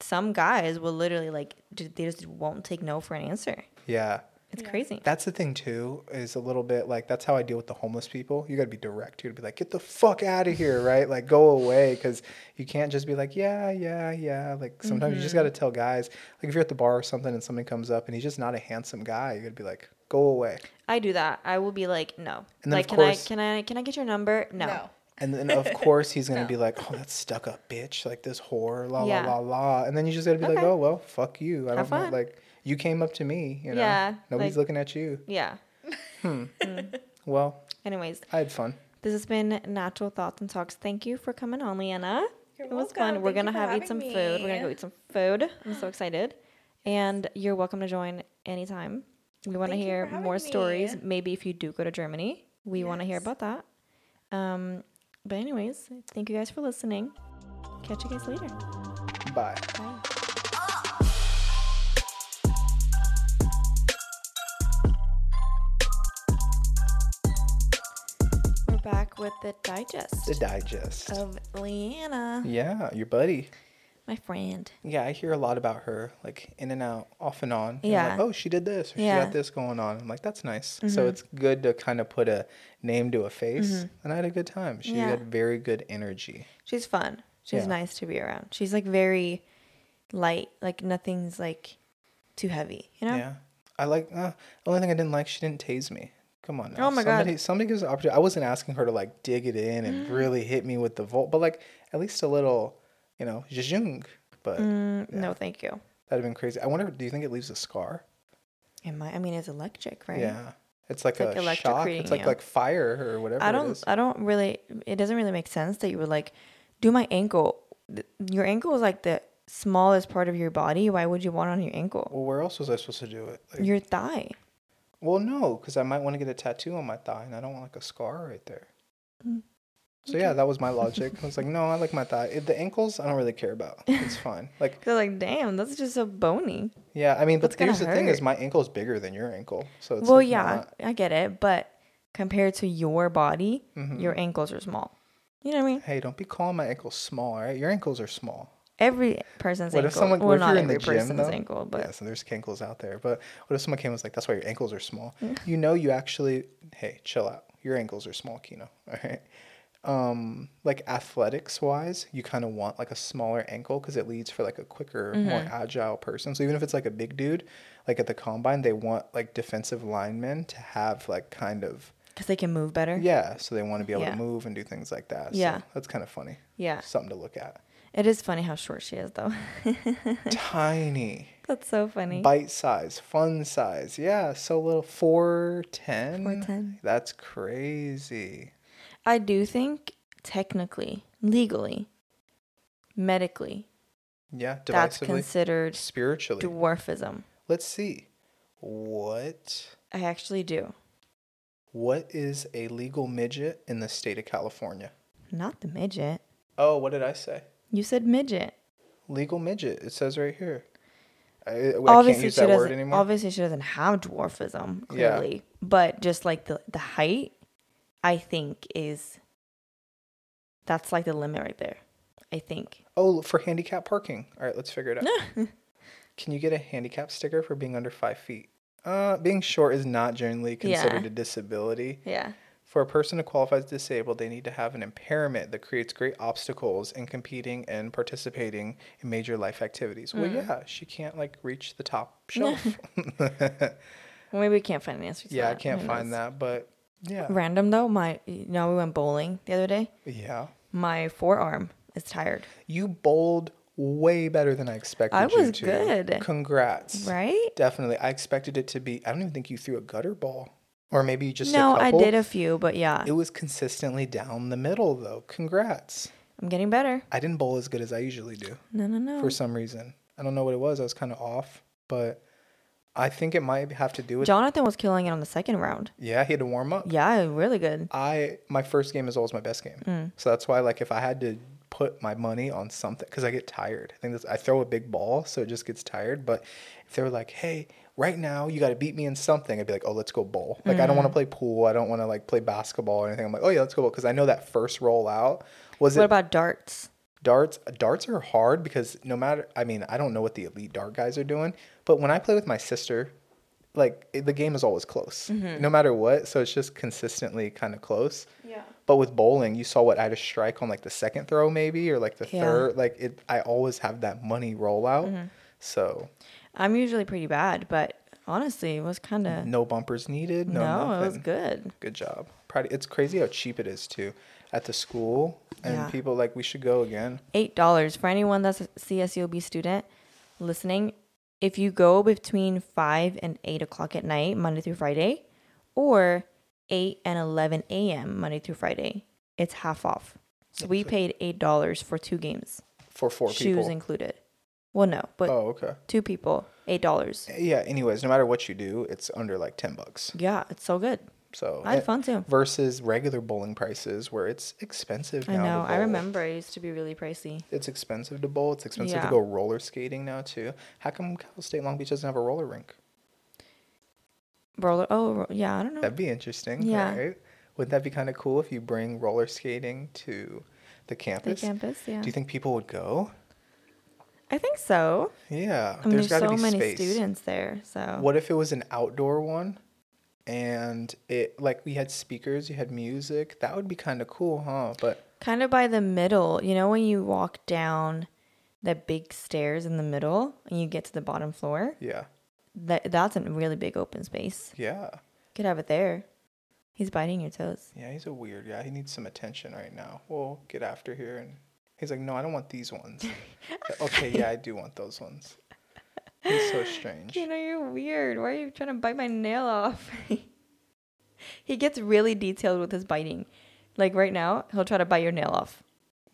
Some guys will literally like they just won't take no for an answer. Yeah. It's Yeah. crazy. That's the thing too, is a little bit like that's how I deal with the homeless people. You gotta be direct. You gotta be like, get the fuck out of here, right? Like go away, because you can't just be like, yeah, yeah, yeah. Like sometimes you just Mm-hmm. gotta tell guys, like if you're at the bar or something and somebody comes up and he's just not a handsome guy, you gotta be like, go away. I do that. I will be like, no. And then, like, of can I can I can I get your number? No. No. And then of course he's gonna No. be like, oh, that's stuck up bitch, like this whore, la Yeah. la la la. And then you just gotta be like, oh well, fuck you. I Have don't know, like you came up to me, you know. Yeah, Nobody's like- looking at you. Yeah. Hmm. Well, Anyways, I had fun. this has been Natural Thoughts and Talks. Thank you for coming on, Leana. You're it was welcome. fun. We're gonna have eat having some food. We're gonna go eat some food. I'm so excited. And you're welcome to join anytime. We want to hear for having more stories. me. Maybe if you do go to Germany, we want to hear about that. Um, but anyways, thank you guys for listening. Catch you guys later. Bye. Bye. We're back with the digest The digest. of Leana, Yeah, your buddy. My friend. Yeah, I hear a lot about her, like in and out, off and on. And Yeah. like, oh, she did this, or she Yeah. got this going on. I'm like, that's nice. Mm-hmm. So it's good to kind of put a name to a face. And I had a good time. She Yeah. had very good energy. She's fun. She's Yeah. nice to be around. She's like very light. Like nothing's like too heavy. You know? Yeah. I like, uh, the only thing I didn't like, she didn't tase me. Come on now. Oh my God. somebody, Somebody gives an opportunity. I wasn't asking her to like dig it in and really hit me with the volt, but like at least a little, you know, jejung. But Mm, Yeah. No, thank you. that'd have been crazy. I wonder, do you think it leaves a scar? It might. I mean, it's electric, right? Yeah. It's like It's a like shock. It's like you. like fire or whatever I don't. I don't really. It doesn't really make sense that you would like do my ankle. Your ankle is like the smallest part of your body. Why would you want it on your ankle? Well, where else was I supposed to do it? Like, Your thigh. well, no, because I might want to get a tattoo on my thigh, and I don't want like a scar right there. Mm, So yeah, that was my logic. I was like, no, I like my thigh. It- The ankles, I don't really care about. It's fine. Like, They're like, damn, that's just so bony. yeah, I mean, but here's the thing: is my ankle is bigger than your ankle, so it's well, like yeah, not- I get it, but compared to your body, Mhm. your ankles are small. You know what I mean? Hey, don't be calling my ankles small, all right? Your ankles are small. Every person's What if ankle. someone- well, what if not every the gym, person's ankle, but yeah, so there's ankles out there. But what if someone came and was like, that's why your ankles are small? Mm. You know, you actually, hey, chill out. Your ankles are small, Kino. All right. Um, like athletics wise, you kind of want like a smaller ankle because it leads for like a quicker, more Mm-hmm. agile person. So even if it's like a big dude, like at the combine, they want like defensive linemen to have like kind of because they can move better. yeah. So they want to be able Yeah. to move and do things like that. Yeah. So that's kind of funny. Yeah. Something to look at. It is funny how short she is, though. Tiny. That's so funny. bite size, fun size. Yeah, so little 410. 4'10". That's crazy. I do think technically, legally, medically, Yeah, that's considered spiritually. dwarfism. Let's see. What I actually do. what is a legal midget in the state of California? Not the midget. Oh, what did I say? You said midget. Legal midget. It says right here. I, I can't obviously, use she that doesn't. word anymore. Obviously, she doesn't have dwarfism. Yeah. Clearly, but just like the the height, I think is. That's like the limit right there. I think. Oh, for handicap parking. All right, let's figure it out. Can you get a handicap sticker for being under five feet? Uh, being short is not generally considered Yeah. a disability. Yeah. For a person to qualify as disabled, they need to have an impairment that creates great obstacles in competing and participating in major life activities. Well, Mm. yeah, she can't like reach the top shelf. Well, maybe we can't find an answer. To yeah, I can't Who find knows? that, but yeah, Random though, my you know we went bowling the other day. yeah. My forearm is tired. You bowled way better than I expected. I you was to. good. Congrats. Right? Definitely, I expected it to be. I don't even think you threw a gutter ball, or maybe you just no, A I did a few, but yeah, It was consistently down the middle, though. Congrats. I'm getting better. I didn't bowl as good as I usually do. No, no, no. for some reason. I don't know what it was. I was kind of off, but I think it might have to do with. Jonathan was killing it on the second round. Yeah, he had to warm up. Yeah, really good. I my first game is always my best game, Mm. so that's why like if I had to put my money on something because I get tired. I think that's I throw a big ball, so it just gets tired. But if they were like, hey. Right now, you got to beat me in something. I'd be like, "Oh, let's go bowl." Like, I don't Mm. want to play pool. I don't want to like play basketball or anything. I'm like, "Oh yeah, let's go bowl," because I know that first roll out was it What it about darts? Darts darts are hard because no matter i mean i don't know what the elite dart guys are doing but when i play with my sister like the game is always close, Mm-hmm. no matter what. So it's just consistently kind of close. Yeah. But with bowling, you saw what I had a strike on like the second throw, maybe, or like the Yeah. third. Like it, I always have that money rollout. Mm-hmm. So I'm usually pretty bad, but honestly, it was kind of no bumpers needed. No, no, nothing. it was good. Good job. Proud. It's crazy how cheap it is too, at the school, and Yeah. people like we should go again. Eight dollars for anyone that's a CSULB student listening. If you go between five and eight o'clock at night, Monday through Friday, or eight and eleven a.m. Monday through Friday, it's half off. So we paid eight dollars for two games, For four shoes people. included. Well, no, but oh, okay. two people, eight dollars. Yeah. Anyways, no matter what you do, it's under like ten bucks. Yeah, it's so good. So I had eh, fun too. versus regular bowling prices where it's expensive I know. I remember it used to be really pricey. It's expensive to bowl. It's expensive Yeah. to go roller skating now too. How come Cal State Long Beach doesn't have a roller rink? Roller. Oh, yeah. I don't know. That'd be interesting, Yeah. right? Wouldn't that be kind of cool if you bring roller skating to the campus? the campus. Yeah. Do you think people would go? I think so. Yeah, I mean, there's, got to so be many space. students there. So What if it was an outdoor one, and it like we had speakers, you had music? That would be kind of cool, huh? But kind of by the middle, you know, when you walk down the big stairs in the middle and you get to the bottom floor, yeah, that that's a really big open space. yeah, Could have it there. He's biting your toes. yeah. He's a weird guy. He needs some attention right now. We'll get after here, and he's like, "No, I don't want these ones." okay, yeah, I do want those ones. He's so strange. You know, you're weird. Why are you trying to bite my nail off? he gets really detailed with his biting. Like right now, he'll try to bite your nail off.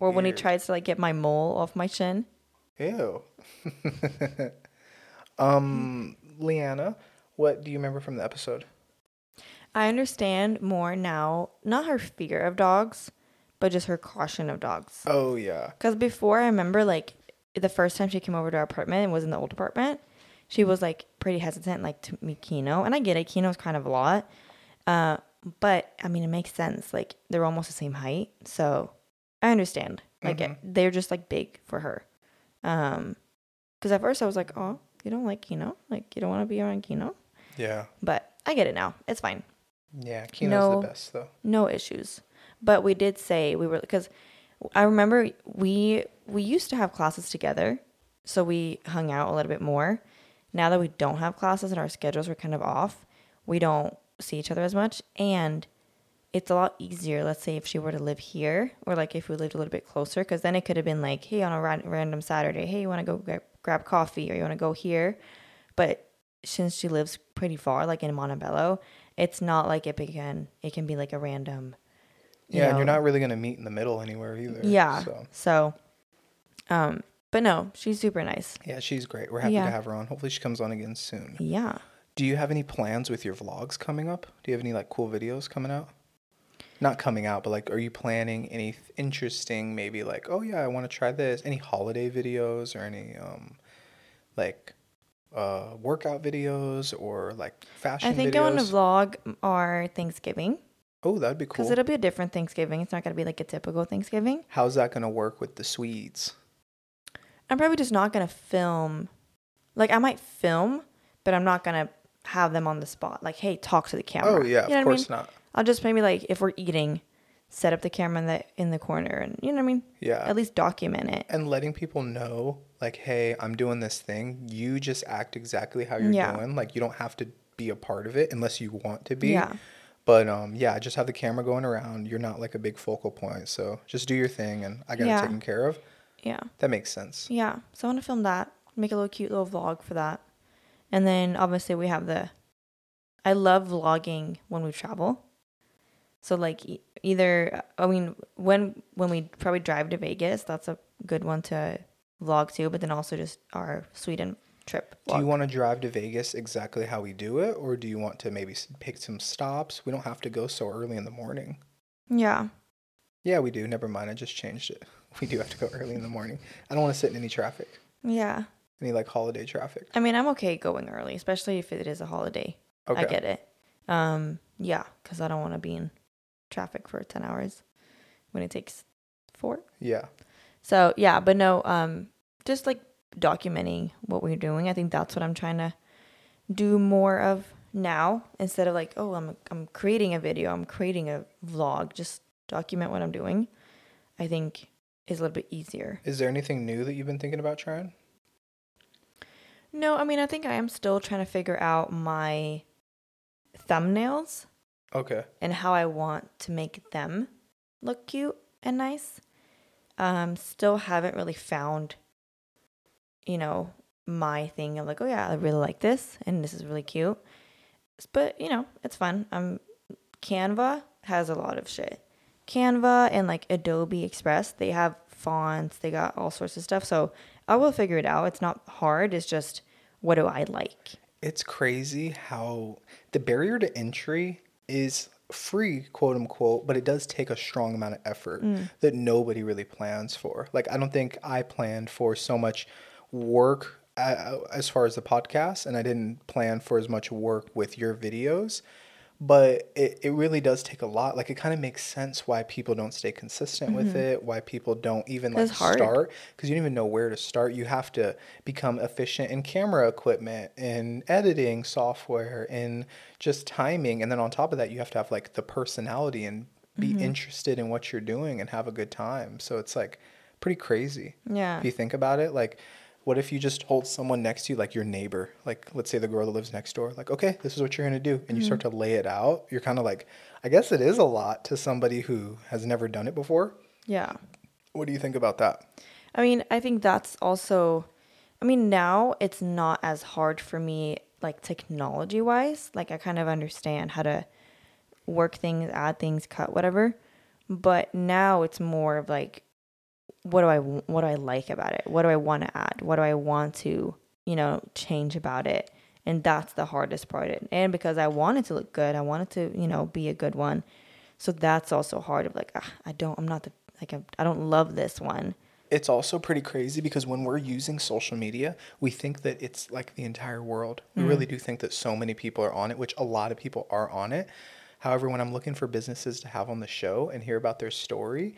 Or when he tries to like get my mole off my chin. Ew. um, Leana, what do you remember from the episode? I understand more now, not her fear of dogs, but just her caution of dogs. Oh yeah, Because before, I remember like the first time she came over to our apartment and was in the old apartment, she was like pretty hesitant, like to meet Kino. And I get it, Kino's kind of a lot. Uh, but I mean, it makes sense. Like they're almost the same height. So I understand. Like it, they're just like big for her. Um, because at first I was like, oh, you don't like Kino? Like you don't want to be around Kino? yeah, But I get it now. It's fine. yeah. Kino's No. the best though. no issues but we did say we were because i remember we we used to have classes together so we hung out a little bit more. Now that we don't have classes and our schedules were kind of off we don't see each other as much and it's a lot easier let's say if she were to live here or like if we lived a little bit closer because then it could have been like hey on a ran- random saturday hey you want to go grab, grab coffee or you want to go here? But since she lives pretty far like in montebello it's not like it can it can be like a random Yeah, and you're not really gonna meet in the middle anywhere either. yeah So so um but no she's super nice yeah, she's great. We're happy Yeah. to have her on. Hopefully, she comes on again soon. yeah Do you have any plans with your vlogs coming up? Do you have any like cool videos coming out? Not coming out, but like, are you planning any interesting? Maybe like, oh yeah, I want to try this. Any holiday videos or any um, like, uh, workout videos or like fashion i think videos? i want to vlog our thanksgiving oh, that'd be cool. because it'll be a different thanksgiving it's not going to be like a typical thanksgiving How's that gonna work with the Swedes? i'm probably just not going to film like i might film but i'm not going to have them on the spot like hey talk to the camera Oh yeah, You know of what I course mean? not. i'll just maybe like if we're eating set up the camera in the in the corner and you know what i mean Yeah, at least document it and letting people know like hey i'm doing this thing you just act exactly how you're Yeah. doing like you don't have to be a part of it unless you want to be Yeah. But um yeah just have the camera going around you're not like a big focal point so just do your thing and i got Yeah. it taken care of yeah that makes sense Yeah. So I want to film that, make a little cute little vlog for that. And then obviously we have the I love vlogging when we travel. So like e- either I mean when when we probably drive to Vegas, that's a good one to vlog too, but then also just our Sweden trip. do you want to drive to vegas exactly how we do it or do you want to maybe pick some stops we don't have to go so early in the morning Yeah. yeah we do never mind i just changed it we do have to go early in the morning i don't want to sit in any traffic Yeah. any like holiday traffic I mean, I'm okay going early, especially if it is a holiday. okay I get it. Um yeah, cuz I don't want to be in traffic for 10 hours when it takes 4. yeah So yeah, but no, um, just like documenting what we're doing. I think that's what I'm trying to do more of now instead of like, oh, I'm I'm creating a video, I'm creating a vlog, just document what I'm doing. I think is a little bit easier. Is there anything new that you've been thinking about trying? No, I mean, I think I am still trying to figure out my thumbnails Okay. and how I want to make them look cute and nice. Um, still haven't really found, you know, my thing. I'm like, oh yeah, I really like this, and this is really cute. But you know, it's fun. Um, Canva has a lot of shit. Canva and like Adobe Express, they have fonts, they got all sorts of stuff. So I will figure it out. It's not hard. It's just what do I like? It's crazy how the barrier to entry is free, quote unquote, but it does take a strong amount of effort that nobody really plans for. Like, I don't think I planned for so much work as far as the podcast, and I didn't plan for as much work with your videos. But it, it really does take a lot. Like, it kind of makes sense why people don't stay consistent with it, why people don't even like start because you don't even know where to start. You have to become efficient in camera equipment, in editing software, in just timing. And then on top of that, you have to have like the personality and be Mm-hmm. interested in what you're doing and have a good time. So it's like pretty crazy. Yeah. If you think about it, like, what if you just hold someone next to you, like your neighbor, like let's say the girl that lives next door, like, okay, this is what you're gonna do, and you start Mm-hmm. to lay it out. You're kind of like, I guess it is a lot to somebody who has never done it before. Yeah. What do you think about that? I mean, I think that's also, I mean, now it's not as hard for me, like technology wise. Like, I kind of understand how to work things, add things, cut, whatever. But now it's more of like, what do I, what do I like about it? What do I want to add? What do I want to, you know, change about it? And that's the hardest part. And because I want it to look good, I want it to, you know, be a good one. So that's also hard of like, ah, I don't, I'm not the, like, I I don't love this one. It's also pretty crazy because when we're using social media, we think that it's like the entire world. We really do think that so many people are on it, which a lot of people are on it. However, when I'm looking for businesses to have on the show and hear about their story,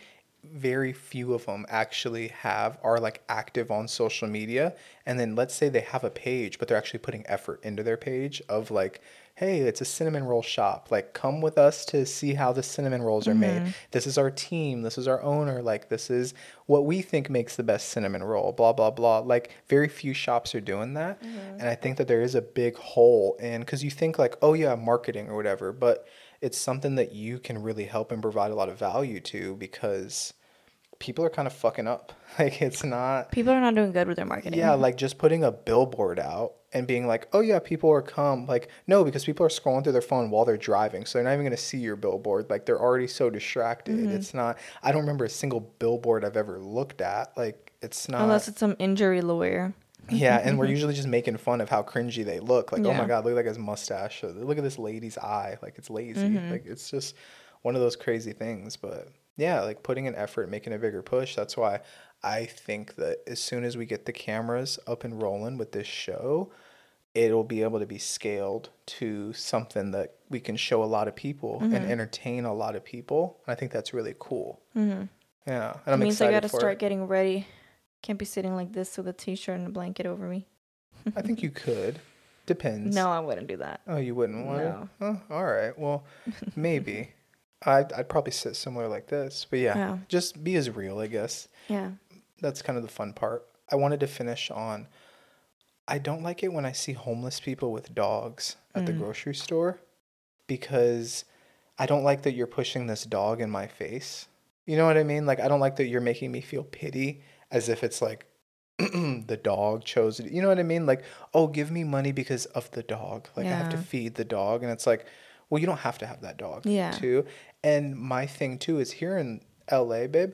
very few of them actually have are like active on social media. And then let's say they have a page but they're actually putting effort into their page of like hey it's a cinnamon roll shop. Like come with us to see how the cinnamon rolls are made. Mm-hmm. This is our team. This is our owner. Like this is what we think makes the best cinnamon roll blah blah blah. Like very few shops are doing that. Mm-hmm. And i think that there is a big hole in because you think like oh yeah marketing or whatever but it's something that you can really help and provide a lot of value to because people are kind of fucking up. Like it's not People are not doing good with their marketing. yeah, like just putting a billboard out and being like, "Oh yeah, people are come." Like no, because people are scrolling through their phone while they're driving, so they're not even going to see your billboard. Like they're already so distracted. Mm-hmm. It's not I don't remember a single billboard I've ever looked at. Like it's not Unless it's some injury lawyer. Yeah, and we're usually just making fun of how cringy they look. Like, oh my god, look at his mustache. Or, Look at this lady's eye. Like it's lazy. Mm-hmm. Like it's just one of those crazy things. But yeah, like putting an effort, making a bigger push. That's why I think that as soon as we get the cameras up and rolling with this show, it'll be able to be scaled to something that we can show a lot of people Mm-hmm. and entertain a lot of people. And I think that's really cool. Mm-hmm. Yeah, and It I'm means I got to start it. getting ready. Can't be sitting like this with a t-shirt and a blanket over me. I think you could. Depends. No, I wouldn't do that. Oh, you wouldn't want No. to? Oh, all right. Well, maybe. I'd, I'd probably sit similar like this. But yeah, Yeah. just be as real, I guess. Yeah. That's kind of the fun part. I wanted to finish on I don't like it when I see homeless people with dogs at the Mm. grocery store because I don't like that you're pushing this dog in my face. You know what I mean? Like, I don't like that you're making me feel pity as if it's like the dog chose it. You know what I mean? Like, oh, give me money because of the dog. Like, I have to feed the dog. And it's like, well, you don't have to have that dog Yeah. too. And my thing too is here in LA, babe,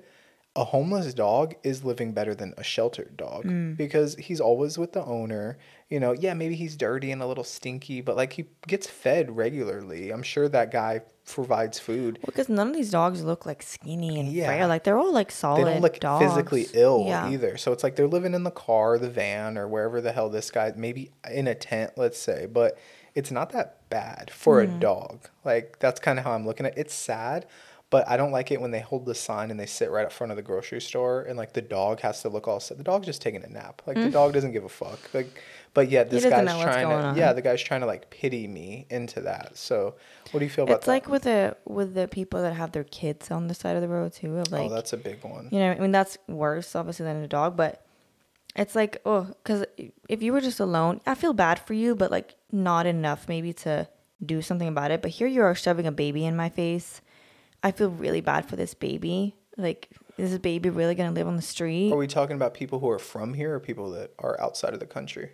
a homeless dog is living better than a sheltered dog Mm. because he's always with the owner. You know, yeah, maybe he's dirty and a little stinky, but like he gets fed regularly. I'm sure that guy provides food. Because none of these dogs look like skinny and Yeah. frail. Like they're all like solid They don't look dogs. physically ill Yeah. either. So it's like they're living in the car, the van, or wherever the hell this guy, maybe in a tent, let's say, but it's not that bad for Mm-hmm. a dog. Like that's kind of how I'm looking at it. It's sad, But I don't like it when they hold the sign and they sit right up front of the grocery store and like the dog has to look all set. The dog's just taking a nap. Like the dog doesn't give a fuck. Like, but yet this Mm. guy's trying to on. yeah the guy's trying to like pity me into that. So what do you feel about It's that? like with the with the people that have their kids on the side of the road too. Of like, oh, that's a big one. you know, I mean that's worse obviously than a dog, but it's like oh, because if you were just alone, I feel bad for you, but like not enough maybe to do something about it. But here you are shoving a baby in my face. I feel really bad for this baby. Like, is this baby really gonna live on the street? Are we talking about people who are from here or people that are outside of the country?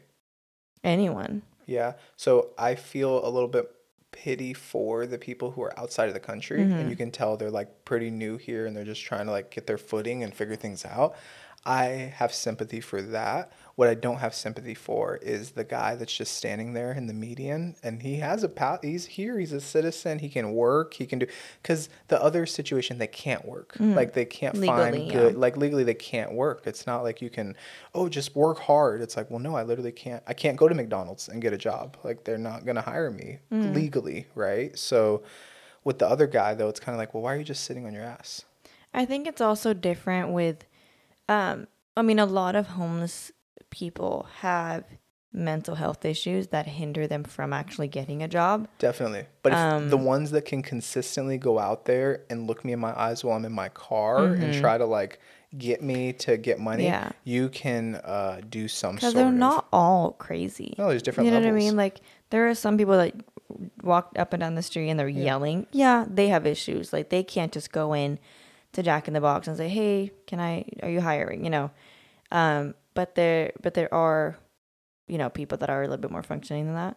Anyone? Yeah. So I feel a little bit pity for the people who are outside of the country Mm-hmm. and you can tell they're like pretty new here and they're just trying to like get their footing and figure things out. I have sympathy for that. What I don't have sympathy for is the guy that's just standing there in the median and he has a pal he's here, he's a citizen, he can work, he can do cuz the other situation they can't work. Like they can't. Legally, find yeah. good like legally they can't work. It's not like you can, oh, just work hard. It's like, well, no, I literally can't. I can't go to McDonald's and get a job. Like they're not gonna hire me Mm. legally, right? So with the other guy though, it's kind of like, well, why are you just sitting on your ass? I think it's also different with, um, I mean, a lot of homeless people have mental health issues that hinder them from actually getting a job. Definitely. But if Um, the ones that can consistently go out there and look me in my eyes while I'm in my car and try to like get me to get money, Mm-hmm. Yeah. you can uh, do some sort they're of. not all crazy. No, there's different You know what I mean? Like there are some people that walk up and down the street and they're yelling. Yeah, they have issues. Like they can't just go in to Jack in the Box and say, "Hey, can I? Are you hiring?" You know. Um, but there, but there are, you know, people that are a little bit more functioning than that.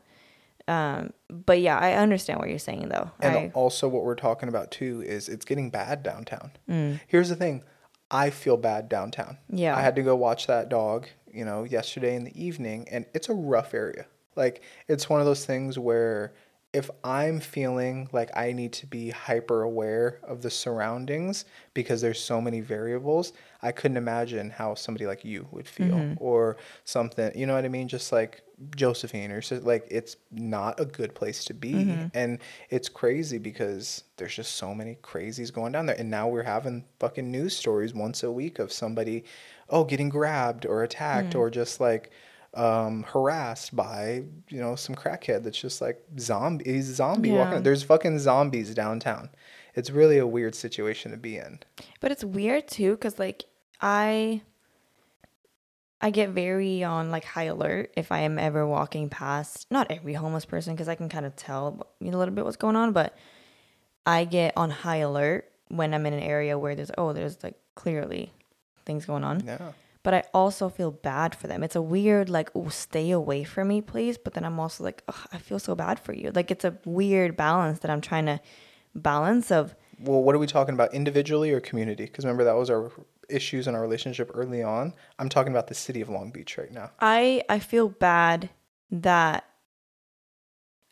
Um, but yeah, I understand what you're saying though. And I, also, what we're talking about too is it's getting bad downtown. Mm. Here's the thing I feel bad downtown. Yeah. I had to go watch that dog, you know, yesterday in the evening, and it's a rough area. Like, it's one of those things where if I'm feeling like I need to be hyper aware of the surroundings because there's so many variables, I couldn't imagine how somebody like you would feel Mm-hmm. or something, you know what I mean? Just like Josephine or so, like it's not a good place to be. Mm-hmm. And it's crazy because there's just so many crazies going down there. And now we're having fucking news stories once a week of somebody, oh, getting grabbed or attacked Mm. or just like um harassed by you know some crackhead that's just like zombie he's a zombie Yeah. walking there's fucking zombies downtown it's really a weird situation to be in But it's weird too, cause like I, I get very on like high alert if I am ever walking past. Not every homeless person, cause I can kind of tell a little bit what's going on. But I get on high alert when I'm in an area where there's oh there's like clearly things going on. yeah But I also feel bad for them. It's a weird like oh stay away from me please. But then I'm also like Ugh, I feel so bad for you. Like it's a weird balance that I'm trying to balance of well what are we talking about individually or community because remember that was our issues in our relationship early on i'm talking about the city of long beach right now I I feel bad that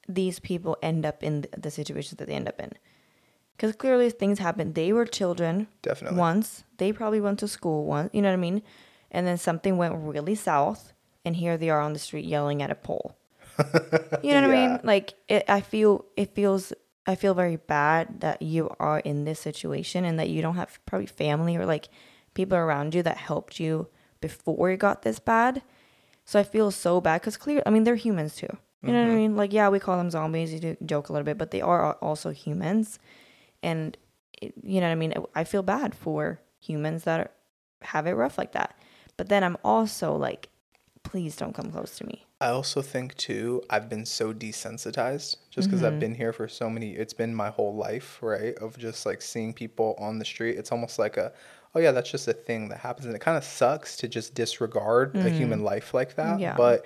these people end up in the situations that they end up in. Because clearly things happen. They were children definitely once. They probably went to school once. You know what I mean? And then something went really south, and here they are on the street yelling at a pole. You know what I mean? Like it, I feel it feels. I feel very bad that you are in this situation and that you don't have probably family or like people around you that helped you before it got this bad. So I feel so bad because clear. I mean, they're humans too. You know what I mm-hmm. mean? Like, yeah, we call them zombies. You do joke a little bit, but they are also humans, and you know what I mean. I feel bad for humans that are, have it rough like that. But then I'm also like, please don't come close to me. I also think too, I've been so desensitized just because I've mm-hmm. been here for so many. It's been my whole life, right? Of just like seeing people on the street. It's almost like a, oh yeah, that's just a thing that happens, and it kind of sucks to just disregard a mm. human life like that. Yeah. But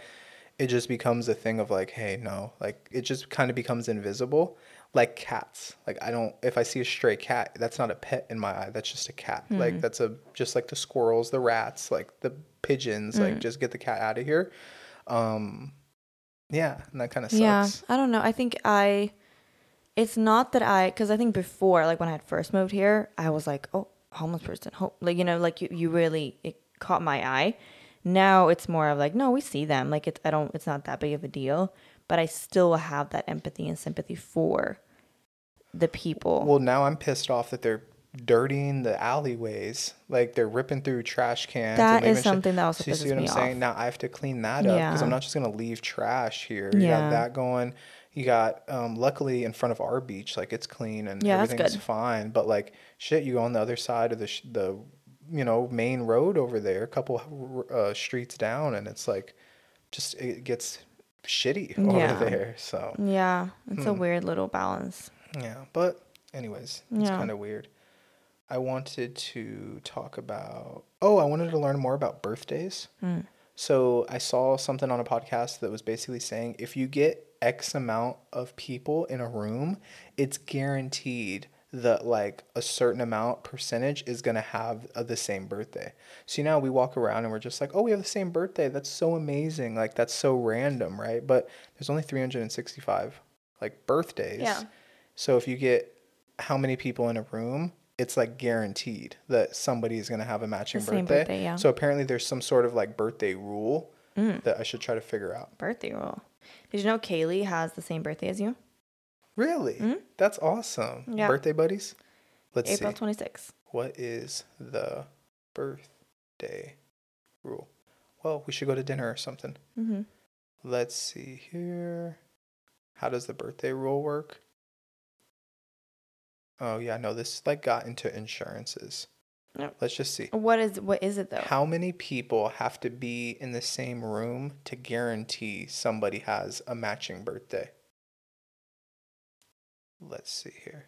it just becomes a thing of like, hey, no, like it just kind of becomes invisible. Like cats. Like I don't. If I see a stray cat, that's not a pet in my eye. That's just a cat. Like that's a just like the squirrels, the rats, like the pigeons. Like just get the cat out of here. Um, yeah, and that kind of sucks. Yeah, I don't know. I think I, it's not that I, because I think before, like when I had first moved here, I was like, oh, homeless person, ho-, like you know, like you, you really it caught my eye. Now it's more of like, no, we see them. Like it's I don't, it's not that big of a deal, but I still have that empathy and sympathy for the people. Well, now I'm pissed off that they're dirtying the alleyways. Like they're ripping through trash cans. That is shit. something that also So you see pisses what I'm me saying? Now I have to clean that up because Yeah. I'm not just gonna leave trash here. You Yeah. got that going. You got um, luckily in front of our beach, like it's clean and Yeah, everything's fine. But like shit, you go on the other side of the sh- the you know main road over there, a couple uh, streets down, and it's like just it gets shitty over Yeah. there. So yeah, it's Hmm. a weird little balance. yeah, but anyways, it's Yeah. kind of weird. I wanted to talk about. Oh, I wanted to learn more about birthdays. Mm. So I saw something on a podcast that was basically saying if you get X amount of people in a room, it's guaranteed that like a certain amount percentage is gonna have uh, the same birthday. So now we walk around and we're just like, oh, we have the same birthday. That's so amazing. Like that's so random, right? But there's only 365 like birthdays. Yeah. So if you get how many people in a room, it's like guaranteed that somebody is going to have a matching birthday. birthday, yeah. So apparently there's some sort of like birthday rule Mm. that I should try to figure out. Birthday rule. Did you know Kaylee has the same birthday as you? Really? Mhm. That's awesome. Yeah. Birthday buddies? Let's see. April see. 26th. What is the birthday rule? Well, we should go to dinner or something. Mm-hmm. Let's see here. How does the birthday rule work? Oh yeah, no, this like got into insurances. Yep. Let's just see. What is what is it though? How many people have to be in the same room to guarantee somebody has a matching birthday? Let's see here.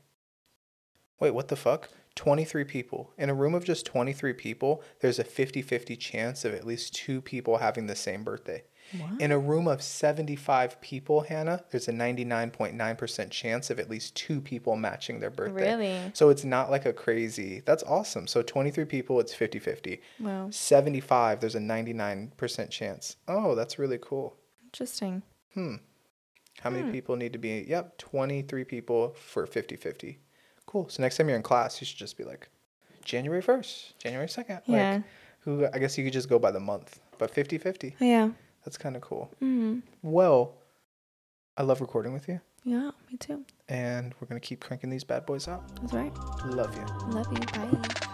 Wait, what the fuck? 23 people. In a room of just 23 people, there's a 50 50 chance of at least two people having the same birthday. What? In a room of 75 people, Hanna, there's a 99.9% chance of at least two people matching their birthday. Really? So it's not like a crazy. That's awesome. So 23 people, it's 50 50. Wow. 75, there's a 99% chance. Oh, that's really cool. Interesting. Hmm. How many Hmm. people need to be? Yep, 23 people for 50 50. Cool. So next time you're in class, you should just be like, January 1st, January 2nd. Yeah. Like, who, I guess you could just go by the month, but 50 50. Yeah. That's kind of cool. Mm-hmm. Well, I love recording with you, Yeah, me too. and we're going to keep cranking these bad boys out. That's right. Love you. Love you. Bye.